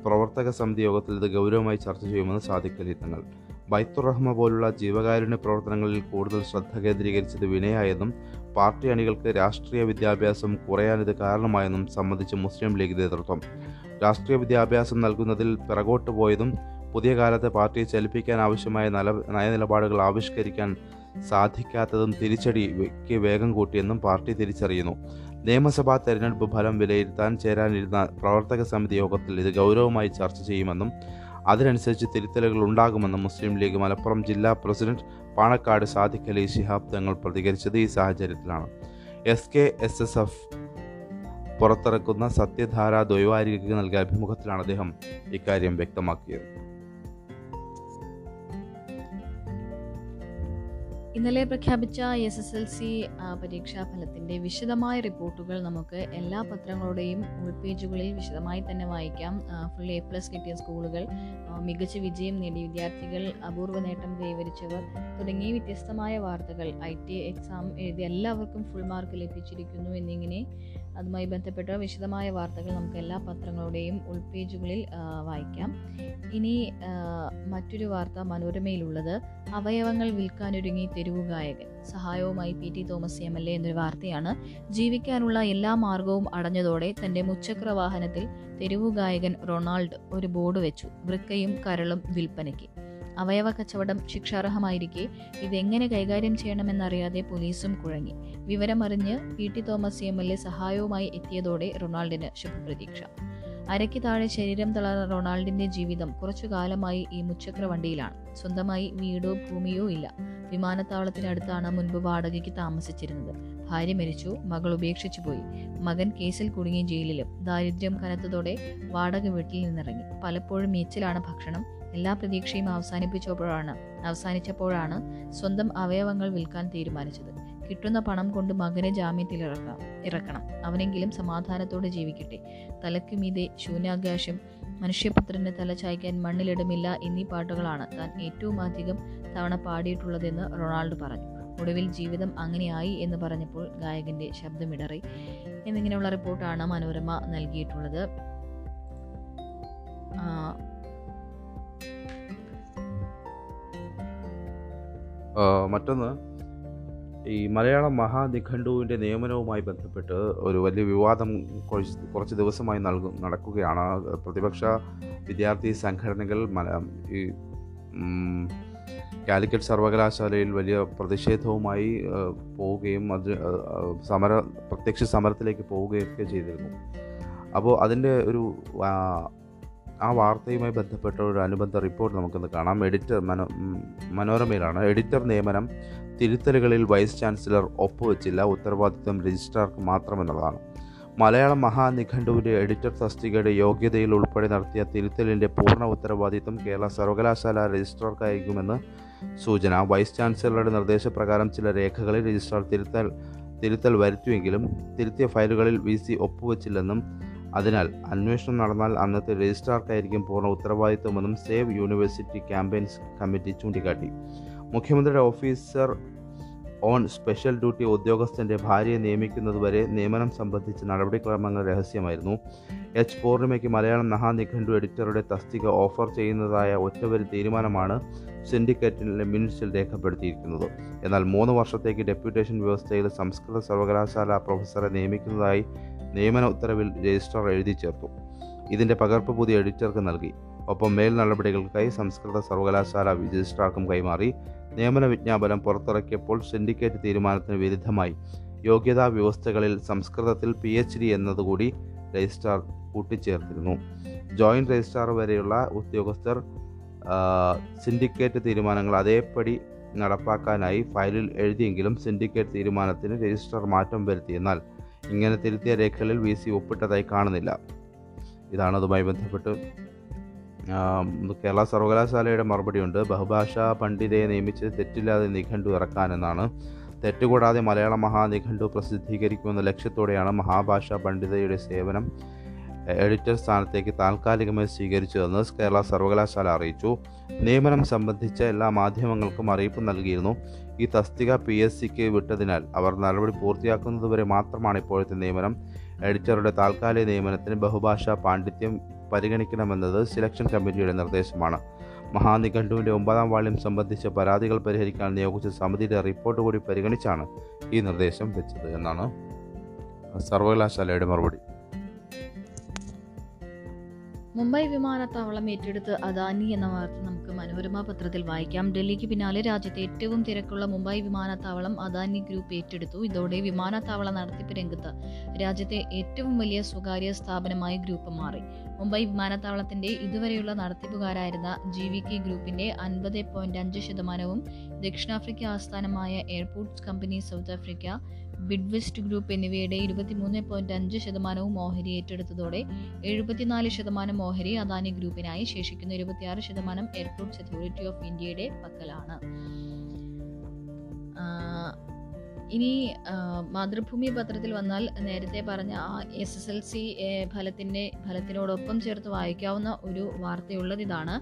B: പ്രവർത്തക സമിതി യോഗത്തിൽ ഇത് ഗൗരവമായി ചർച്ച ചെയ്യുമെന്ന് സാദിഖലി തങ്ങൾ ബൈത്തുർ റഹ്മ പോലുള്ള ജീവകാരുണ്യ പ്രവർത്തനങ്ങളിൽ കൂടുതൽ ശ്രദ്ധ കേന്ദ്രീകരിച്ചത് വിനയായെന്നും പാർട്ടി അണികൾക്ക് രാഷ്ട്രീയ വിദ്യാഭ്യാസം കുറയാനിത് കാരണമായെന്നും സംബന്ധിച്ച് മുസ്ലിം ലീഗ് നേതൃത്വം. രാഷ്ട്രീയ വിദ്യാഭ്യാസം നൽകുന്നതിൽ പിറകോട്ട് പോയതും പുതിയ കാലത്തെ പാർട്ടിയെ ചലിപ്പിക്കാൻ ആവശ്യമായ നല നയനിലപാടുകൾ ആവിഷ്കരിക്കാൻ സാധിക്കാത്തതും തിരിച്ചടിക്ക് വേഗം കൂട്ടിയെന്നും പാർട്ടി തിരിച്ചറിയുന്നു. നിയമസഭാ തെരഞ്ഞെടുപ്പ് ഫലം വിലയിരുത്താൻ ചേരാനിരുന്ന പ്രവർത്തക സമിതി യോഗത്തിൽ ഇത് ഗൗരവമായി ചർച്ച ചെയ്യുമെന്നും അതിനനുസരിച്ച് തിരുത്തലുകൾ ഉണ്ടാകുമെന്നും മുസ്ലിം ലീഗ് മലപ്പുറം ജില്ലാ പ്രസിഡന്റ് പാണക്കാട് സാദിഖ് അലി ശിഹാബ് തങ്ങൾ പ്രതികരിച്ചത് ഈ സാഹചര്യത്തിലാണ്. S K S S F പുറത്തിറക്കുന്ന സത്യധാര ദ്വൈവാരികയ്ക്ക് നൽകിയ അഭിമുഖത്തിലാണ് അദ്ദേഹം ഇക്കാര്യം വ്യക്തമാക്കിയത്.
A: ഇന്നലെ പ്രഖ്യാപിച്ച എസ് എസ് എൽ സി പരീക്ഷാ ഫലത്തിന്റെ വിശദമായ റിപ്പോർട്ടുകൾ നമുക്ക് എല്ലാ പത്രങ്ങളുടെയും ഉൾപേജുകളിൽ വിശദമായി തന്നെ വായിക്കാം. ഫുൾ എ പ്ലസ് കിട്ടിയ സ്കൂളുകൾ മികച്ച വിജയം നേടിയ വിദ്യാർത്ഥികൾ അപൂർവ നേട്ടം കൈവരിച്ചവർ തുടങ്ങിയ വ്യത്യസ്തമായ വാർത്തകൾ ഐ ടി എക്സാം എഴുതിയ എല്ലാവർക്കും ഫുൾ മാർക്ക് ലഭിച്ചിരിക്കുന്നു എന്നിങ്ങനെ അതുമായി ബന്ധപ്പെട്ട വിശദമായ വാർത്തകൾ നമുക്ക് എല്ലാ പത്രങ്ങളുടെയും ഉൾപേജുകളിൽ വായിക്കാം. ഇനി മറ്റൊരു വാർത്ത മനോരമയിലുള്ളത്. അവയവങ്ങൾ വിൽക്കാനൊരുങ്ങി തെരുവു ഗായകൻ. സഹായവുമായി P T Thomas M L A എന്നൊരു വാർത്തയാണ്. ജീവിക്കാനുള്ള എല്ലാ മാർഗവും അടഞ്ഞതോടെ തന്റെ മുച്ചക്ര വാഹനത്തിൽ തെരുവു ഗായകൻ റൊണാൾഡ് ഒരു ബോർഡ് വെച്ചു. വൃക്കയും കരളും വിൽപ്പനയ്ക്ക്. അവയവ കച്ചവടം ശിക്ഷാർഹമായിരിക്കെ ഇതെങ്ങനെ കൈകാര്യം ചെയ്യണമെന്നറിയാതെ പോലീസും കുഴങ്ങി. വിവരമറിഞ്ഞ് P T Thomas M L A സഹായവുമായി എത്തിയതോടെ റൊണാൾഡിന് ശുഭപ്രതീക്ഷ. അരയ്ക്ക് താഴെ ശരീരം തളർന്ന റൊണാൾഡിന്റെ ജീവിതം കുറച്ചു കാലമായി ഈ മുച്ചക്ര വണ്ടിയിലാണ് സ്വന്തമായി വീടോ ഭൂമിയോ ഇല്ല. വിമാനത്താവളത്തിനടുത്താണ് മുൻപ് വാടകയ്ക്ക് താമസിച്ചിരുന്നത്. ഭാര്യ മരിച്ചു മകൾ ഉപേക്ഷിച്ചു പോയി. മകൻ കേസിൽ കുടുങ്ങി ജയിലിലും. ദാരിദ്ര്യം കനത്തതോടെ വാടക വീട്ടിൽ നിന്നിറങ്ങി. പലപ്പോഴും മേച്ചിലാണ് ഭക്ഷണം എല്ലാ പ്രതീക്ഷയും അവസാനിപ്പിച്ചപ്പോഴാണ് അവസാനിച്ചപ്പോഴാണ് സ്വന്തം അവയവങ്ങൾ വിൽക്കാൻ തീരുമാനിച്ചത്. കിട്ടുന്ന പണം കൊണ്ട് മകനെ ജാമ്യത്തിൽ ഇറക്കാം ഇറക്കണം. അവനെങ്കിലും സമാധാനത്തോടെ ജീവിക്കട്ടെ. തലയ്ക്കു മീതെ ശൂന്യാകാശം മനുഷ്യപുത്രന്റെ തല ചായ്ക്കാൻ മണ്ണിലിടമില്ല എന്നീ പാട്ടുകളാണ് താൻ ഏറ്റവും അധികം തവണ പാടിയിട്ടുള്ളതെന്ന് റൊണാൾഡ് പറഞ്ഞു. ഒടുവിൽ ജീവിതം അങ്ങനെയായി എന്ന് പറഞ്ഞപ്പോൾ ഗായകന്റെ ശബ്ദമിടറി. എന്നിങ്ങനെയുള്ള റിപ്പോർട്ടാണ് മനോരമ നൽകിയിട്ടുള്ളത്.
B: മറ്റൊന്ന് ഈ മലയാള മഹാനിഘണ്ടുവിന്റെ നിയമനവുമായി ബന്ധപ്പെട്ട് ഒരു വലിയ വിവാദം കുറച്ച് കുറച്ച് ദിവസമായി നൽകു നടക്കുകയാണ്. പ്രതിപക്ഷ വിദ്യാർത്ഥി സംഘടനകൾ മല ഈ കാലിക്കറ്റ് സർവകലാശാലയിൽ വലിയ പ്രതിഷേധവുമായി പോവുകയും അത് സമര പ്രത്യക്ഷ സമരത്തിലേക്ക് പോവുകയൊക്കെ ചെയ്തിരുന്നു. അപ്പോൾ അതിന്റെ ഒരു ആ, വാർത്തയുമായി ബന്ധപ്പെട്ട ഒരു അനുബന്ധ റിപ്പോർട്ട് നമുക്കിന്ന് കാണാം. എഡിറ്റർ മനോ മനോരമയിലാണ്. എഡിറ്റർ നിയമനം തിരുത്തലുകളിൽ വൈസ് ചാൻസലർ ഒപ്പുവെച്ചില്ല. ഉത്തരവാദിത്വം രജിസ്ട്രാർക്ക് മാത്രമെന്നതാണ് മലയാളം മഹാനിഘണ്ടുവിന്റെ എഡിറ്റർ തസ്തികയുടെ യോഗ്യതയിൽ ഉൾപ്പെടെ നടത്തിയ തിരുത്തലിന്റെ പൂർണ ഉത്തരവാദിത്വം കേരള സർവകലാശാല രജിസ്ട്രാർക്കായിരിക്കുമെന്ന് സൂചന. വൈസ് ചാൻസലറുടെ നിർദ്ദേശപ്രകാരം ചില രേഖകളിൽ രജിസ്ട്രാർ തിരുത്തൽ തിരുത്തൽ വരുത്തിയെങ്കിലും തിരുത്തിയ ഫയലുകളിൽ വി സി ഒപ്പുവെച്ചില്ലെന്നും അതിനാൽ അന്വേഷണം നടന്നാൽ അന്നത്തെ രജിസ്ട്രാർക്കായിരിക്കും പൂർണ ഉത്തരവാദിത്വമെന്നും സേവ് യൂണിവേഴ്സിറ്റി ക്യാമ്പയിൻസ് കമ്മിറ്റി ചൂണ്ടിക്കാട്ടി. മുഖ്യമന്ത്രിയുടെ ഓഫീസർ ഓൺ സ്പെഷ്യൽ ഡ്യൂട്ടി ഉദ്യോഗസ്ഥന്റെ ഭാര്യയെ നിയമിക്കുന്നതുവരെ നിയമനം സംബന്ധിച്ച നടപടിക്രമങ്ങൾ രഹസ്യമായിരുന്നു. എച്ച് പൂർണിമയ്ക്ക് മലയാളം മഹാനിഘണ്ടു എഡിറ്ററുടെ തസ്തിക ഓഫർ ചെയ്യുന്നതായ ഒറ്റവരി തീരുമാനമാണ് സിൻഡിക്കേറ്റിലെ മിനിറ്റ്സിൽ രേഖപ്പെടുത്തിയിരിക്കുന്നത്. എന്നാൽ മൂന്ന് വർഷത്തേക്ക് ഡെപ്യൂട്ടേഷൻ വ്യവസ്ഥയിൽ സംസ്കൃത സർവകലാശാല പ്രൊഫസറെ നിയമിക്കുന്നതായി നിയമന ഉത്തരവിൽ രജിസ്ട്രാർ എഴുതി ചേർത്തു. ഇതിന്റെ പകർപ്പ് പുതിയ എഡിറ്റർക്ക് നൽകി. ഒപ്പം മേൽ നടപടികൾക്കായി സംസ്കൃത സർവകലാശാല രജിസ്ട്രാർക്കും കൈമാറി. നിയമന വിജ്ഞാപനം പുറത്തിറക്കിയപ്പോൾ സിൻഡിക്കേറ്റ് തീരുമാനത്തിന് വിരുദ്ധമായി. യോഗ്യതാ വ്യവസ്ഥകളിൽ സംസ്കൃതത്തിൽ പി എച്ച് ഡി എന്നതുകൂടി രജിസ്ട്രാർ കൂട്ടിച്ചേർത്തിരുന്നു. ജോയിന്റ് രജിസ്ട്രാർ വരെയുള്ള ഉദ്യോഗസ്ഥർ സിൻഡിക്കേറ്റ് തീരുമാനങ്ങൾ അതേപടി നടപ്പാക്കാനായി ഫയലിൽ എഴുതിയെങ്കിലും സിൻഡിക്കേറ്റ് തീരുമാനത്തിന് രജിസ്ട്രാർ മാറ്റം വരുത്തിയെന്നാൽ ഇങ്ങനെ തിരുത്തിയ രേഖകളിൽ വി സി ഒപ്പിട്ടതായി കാണുന്നില്ല. ഇതാണ് അതുമായി ബന്ധപ്പെട്ട് കേരള സർവകലാശാലയുടെ മറുപടിയുണ്ട്. ബഹുഭാഷാ പണ്ഡിതയെ നിയമിച്ച് തെറ്റില്ലാതെ നിഘണ്ടു ഇറക്കാനെന്നാണ്. തെറ്റുകൂടാതെ മലയാള മഹാനിഘണ്ടു പ്രസിദ്ധീകരിക്കുമെന്ന ലക്ഷ്യത്തോടെയാണ് മഹാഭാഷാ പണ്ഡിതയുടെ സേവനം എഡിറ്റർ സ്ഥാനത്തേക്ക് താൽക്കാലികമായി സ്വീകരിച്ചതെന്ന് കേരള സർവകലാശാല അറിയിച്ചു. നിയമനം സംബന്ധിച്ച എല്ലാ മാധ്യമങ്ങൾക്കും അറിയിപ്പ് നൽകിയിരുന്നു. ഈ തസ്തിക പി എസ് സിക്ക് വിട്ടതിനാൽ അവർ നടപടി പൂർത്തിയാക്കുന്നതുവരെ മാത്രമാണ് ഇപ്പോഴത്തെ നിയമനം. എഡിറ്ററുടെ താൽക്കാലിക നിയമനത്തിന് ബഹുഭാഷാ പാണ്ഡിത്യം പരിഗണിക്കണമെന്നത് സെലക്ഷൻ കമ്മിറ്റിയുടെ നിർദ്ദേശമാണ്. മഹാനിഘണ്ടുവിന്റെ ഒമ്പതാം വാള്യം സംബന്ധിച്ച പരാതികൾ പരിഹരിക്കാൻ നിയോഗിച്ച സമിതിയുടെ റിപ്പോർട്ട് കൂടി പരിഗണിച്ചാണ് ഈ നിർദ്ദേശം വെച്ചത് എന്നാണ് സർവകലാശാലയുടെ മറുപടി.
A: മുംബൈ വിമാനത്താവളം ഏറ്റെടുത്ത് അദാനി എന്ന വാർത്ത നമുക്ക് മനോരമ പത്രത്തിൽ വായിക്കാം. ഡൽഹിക്ക് പിന്നാലെ രാജ്യത്തെ ഏറ്റവും തിരക്കുള്ള മുംബൈ വിമാനത്താവളം അദാനി ഗ്രൂപ്പ് ഏറ്റെടുത്തു. ഇതോടെ വിമാനത്താവള നടത്തിപ്പ് രംഗത്ത് രാജ്യത്തെ ഏറ്റവും വലിയ സ്വകാര്യ സ്ഥാപനമായി ഗ്രൂപ്പ് മാറി. മുംബൈ വിമാനത്താവളത്തിന്റെ ഇതുവരെയുള്ള നടത്തിപ്പുകാരായിരുന്ന ജി വി കെ ഗ്രൂപ്പിന്റെ അൻപത് പോയിന്റ് അഞ്ച് ശതമാനവും ദക്ഷിണാഫ്രിക്ക ആസ്ഥാനമായ airports company South Africa Bidvest group എന്നിവയുടെ ഇരുപത്തിമൂന്ന് പോയിന്റ് അഞ്ച് ശതമാനവും ഓഹരി ഏറ്റെടുത്തതോടെ എഴുപത്തിനാല് ശതമാനം ഓഹരി അദാനി ഗ്രൂപ്പിനായി ശേഷിക്കുന്ന ഇരുപത്തിയാറ് ശതമാനം എയർപോർട്ട് അതോറിറ്റി ഓഫ് ഇന്ത്യയുടെ പക്കലാണ്. ഇനി മാതൃഭൂമി പത്രത്തിൽ വന്നാൽ നേരത്തെ പറഞ്ഞ ആ എസ് എസ് എൽ സി ഫലത്തിന്റെ ഫലത്തിനോടൊപ്പം ചേർത്ത് വായിക്കാവുന്ന ഒരു വാർത്തയുള്ളത് ഇതാണ്.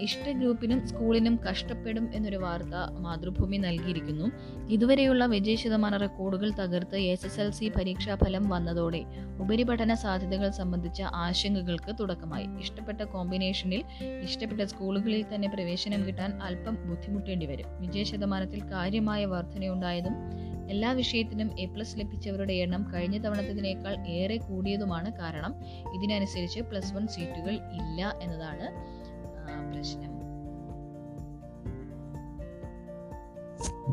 A: ഇഷ്ട ഗ്രൂപ്പിനും സ്കൂളിനും കഷ്ടപ്പെടും എന്നൊരു വാർത്ത മാതൃഭൂമി നൽകിയിരിക്കുന്നു. ഇതുവരെയുള്ള വിജയ ശതമാന റെക്കോർഡുകൾ തകർത്ത് എസ് എസ് എൽ സി പരീക്ഷാ ഫലം വന്നതോടെ ഉപരിപഠന സാധ്യതകൾ സംബന്ധിച്ച ആശങ്കകൾക്ക് തുടക്കമായി. ഇഷ്ടപ്പെട്ട കോമ്പിനേഷനിൽ ഇഷ്ടപ്പെട്ട സ്കൂളുകളിൽ തന്നെ പ്രവേശനം കിട്ടാൻ അല്പം ബുദ്ധിമുട്ടേണ്ടി വരും. വിജയ ശതമാനത്തിൽ കാര്യമായ വർധനയുണ്ടായതും എല്ലാ വിഷയത്തിനും എ പ്ലസ് ലഭിച്ചവരുടെ എണ്ണം കഴിഞ്ഞ തവണത്തതിനേക്കാൾ ഏറെ കൂടിയതുമാണ് കാരണം ഇതിനനുസരിച്ച് പ്ലസ് വൺ സീറ്റുകൾ ഇല്ല എന്നതാണ് പ്രശ്നം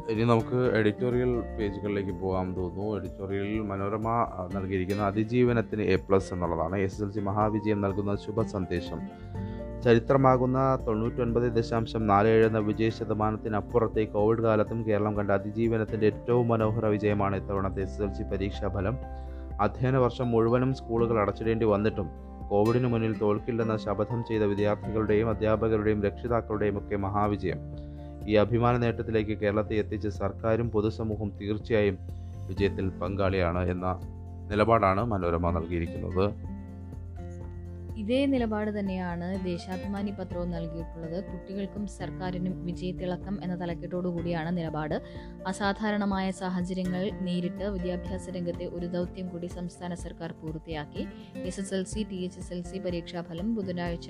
B: ഇനി നമുക്ക് എഡിറ്റോറിയൽ പേജുകളിലേക്ക് പോകാൻ തോന്നുന്നു. എഡിറ്റോറിയലിൽ മനോരമ നൽകിയിരിക്കുന്ന അതിജീവനത്തിന് എ പ്ലസ് എന്നുള്ളതാണ്. എസ് എസ് എൽ സി മഹാവിജയം നൽകുന്ന ശുഭ സന്ദേശം ചരിത്രമാകുന്ന തൊണ്ണൂറ്റൊൻപത് ദശാംശം നാല് ഏഴ് എന്ന വിജയ ശതമാനത്തിനപ്പുറത്തെ കോവിഡ് കാലത്തും കേരളം കണ്ട അതിജീവനത്തിന്റെ ഏറ്റവും മനോഹര വിജയമാണ് ഇത്തവണത്തെ എസ് എൽ സി പരീക്ഷാ ഫലം അധ്യയന വർഷം മുഴുവനും സ്കൂളുകൾ അടച്ചിടേണ്ടി വന്നിട്ടും കോവിഡിന് മുന്നിൽ തോൽക്കില്ലെന്ന ശപഥം ചെയ്ത വിദ്യാർത്ഥികളുടെയും അധ്യാപകരുടെയും രക്ഷിതാക്കളുടെയും ഒക്കെ മഹാവിജയം. ഈ അഭിമാന നേട്ടത്തിലേക്ക് കേരളത്തെ എത്തിച്ച് സർക്കാരും പൊതുസമൂഹവും തീർച്ചയായും വിജയത്തിൽ പങ്കാളിയാണ് എന്ന നിലപാടാണ് മനോരമ നൽകിയിരിക്കുന്നത്.
A: ഇതേ നിലപാട് തന്നെയാണ് ദേശാഭിമാനി പത്രവും നൽകിയിട്ടുള്ളത്. കുട്ടികൾക്കും സർക്കാരിനും വിജയത്തിളക്കം എന്ന തലക്കെട്ടോടു കൂടിയാണ് നിലപാട്. അസാധാരണമായ സാഹചര്യങ്ങൾ നേരിട്ട് വിദ്യാഭ്യാസ രംഗത്തെ ഒരു ദൗത്യം കൂടി സംസ്ഥാന സർക്കാർ പൂർത്തിയാക്കി. S S L C T H S L C പരീക്ഷാഫലം ബുധനാഴ്ച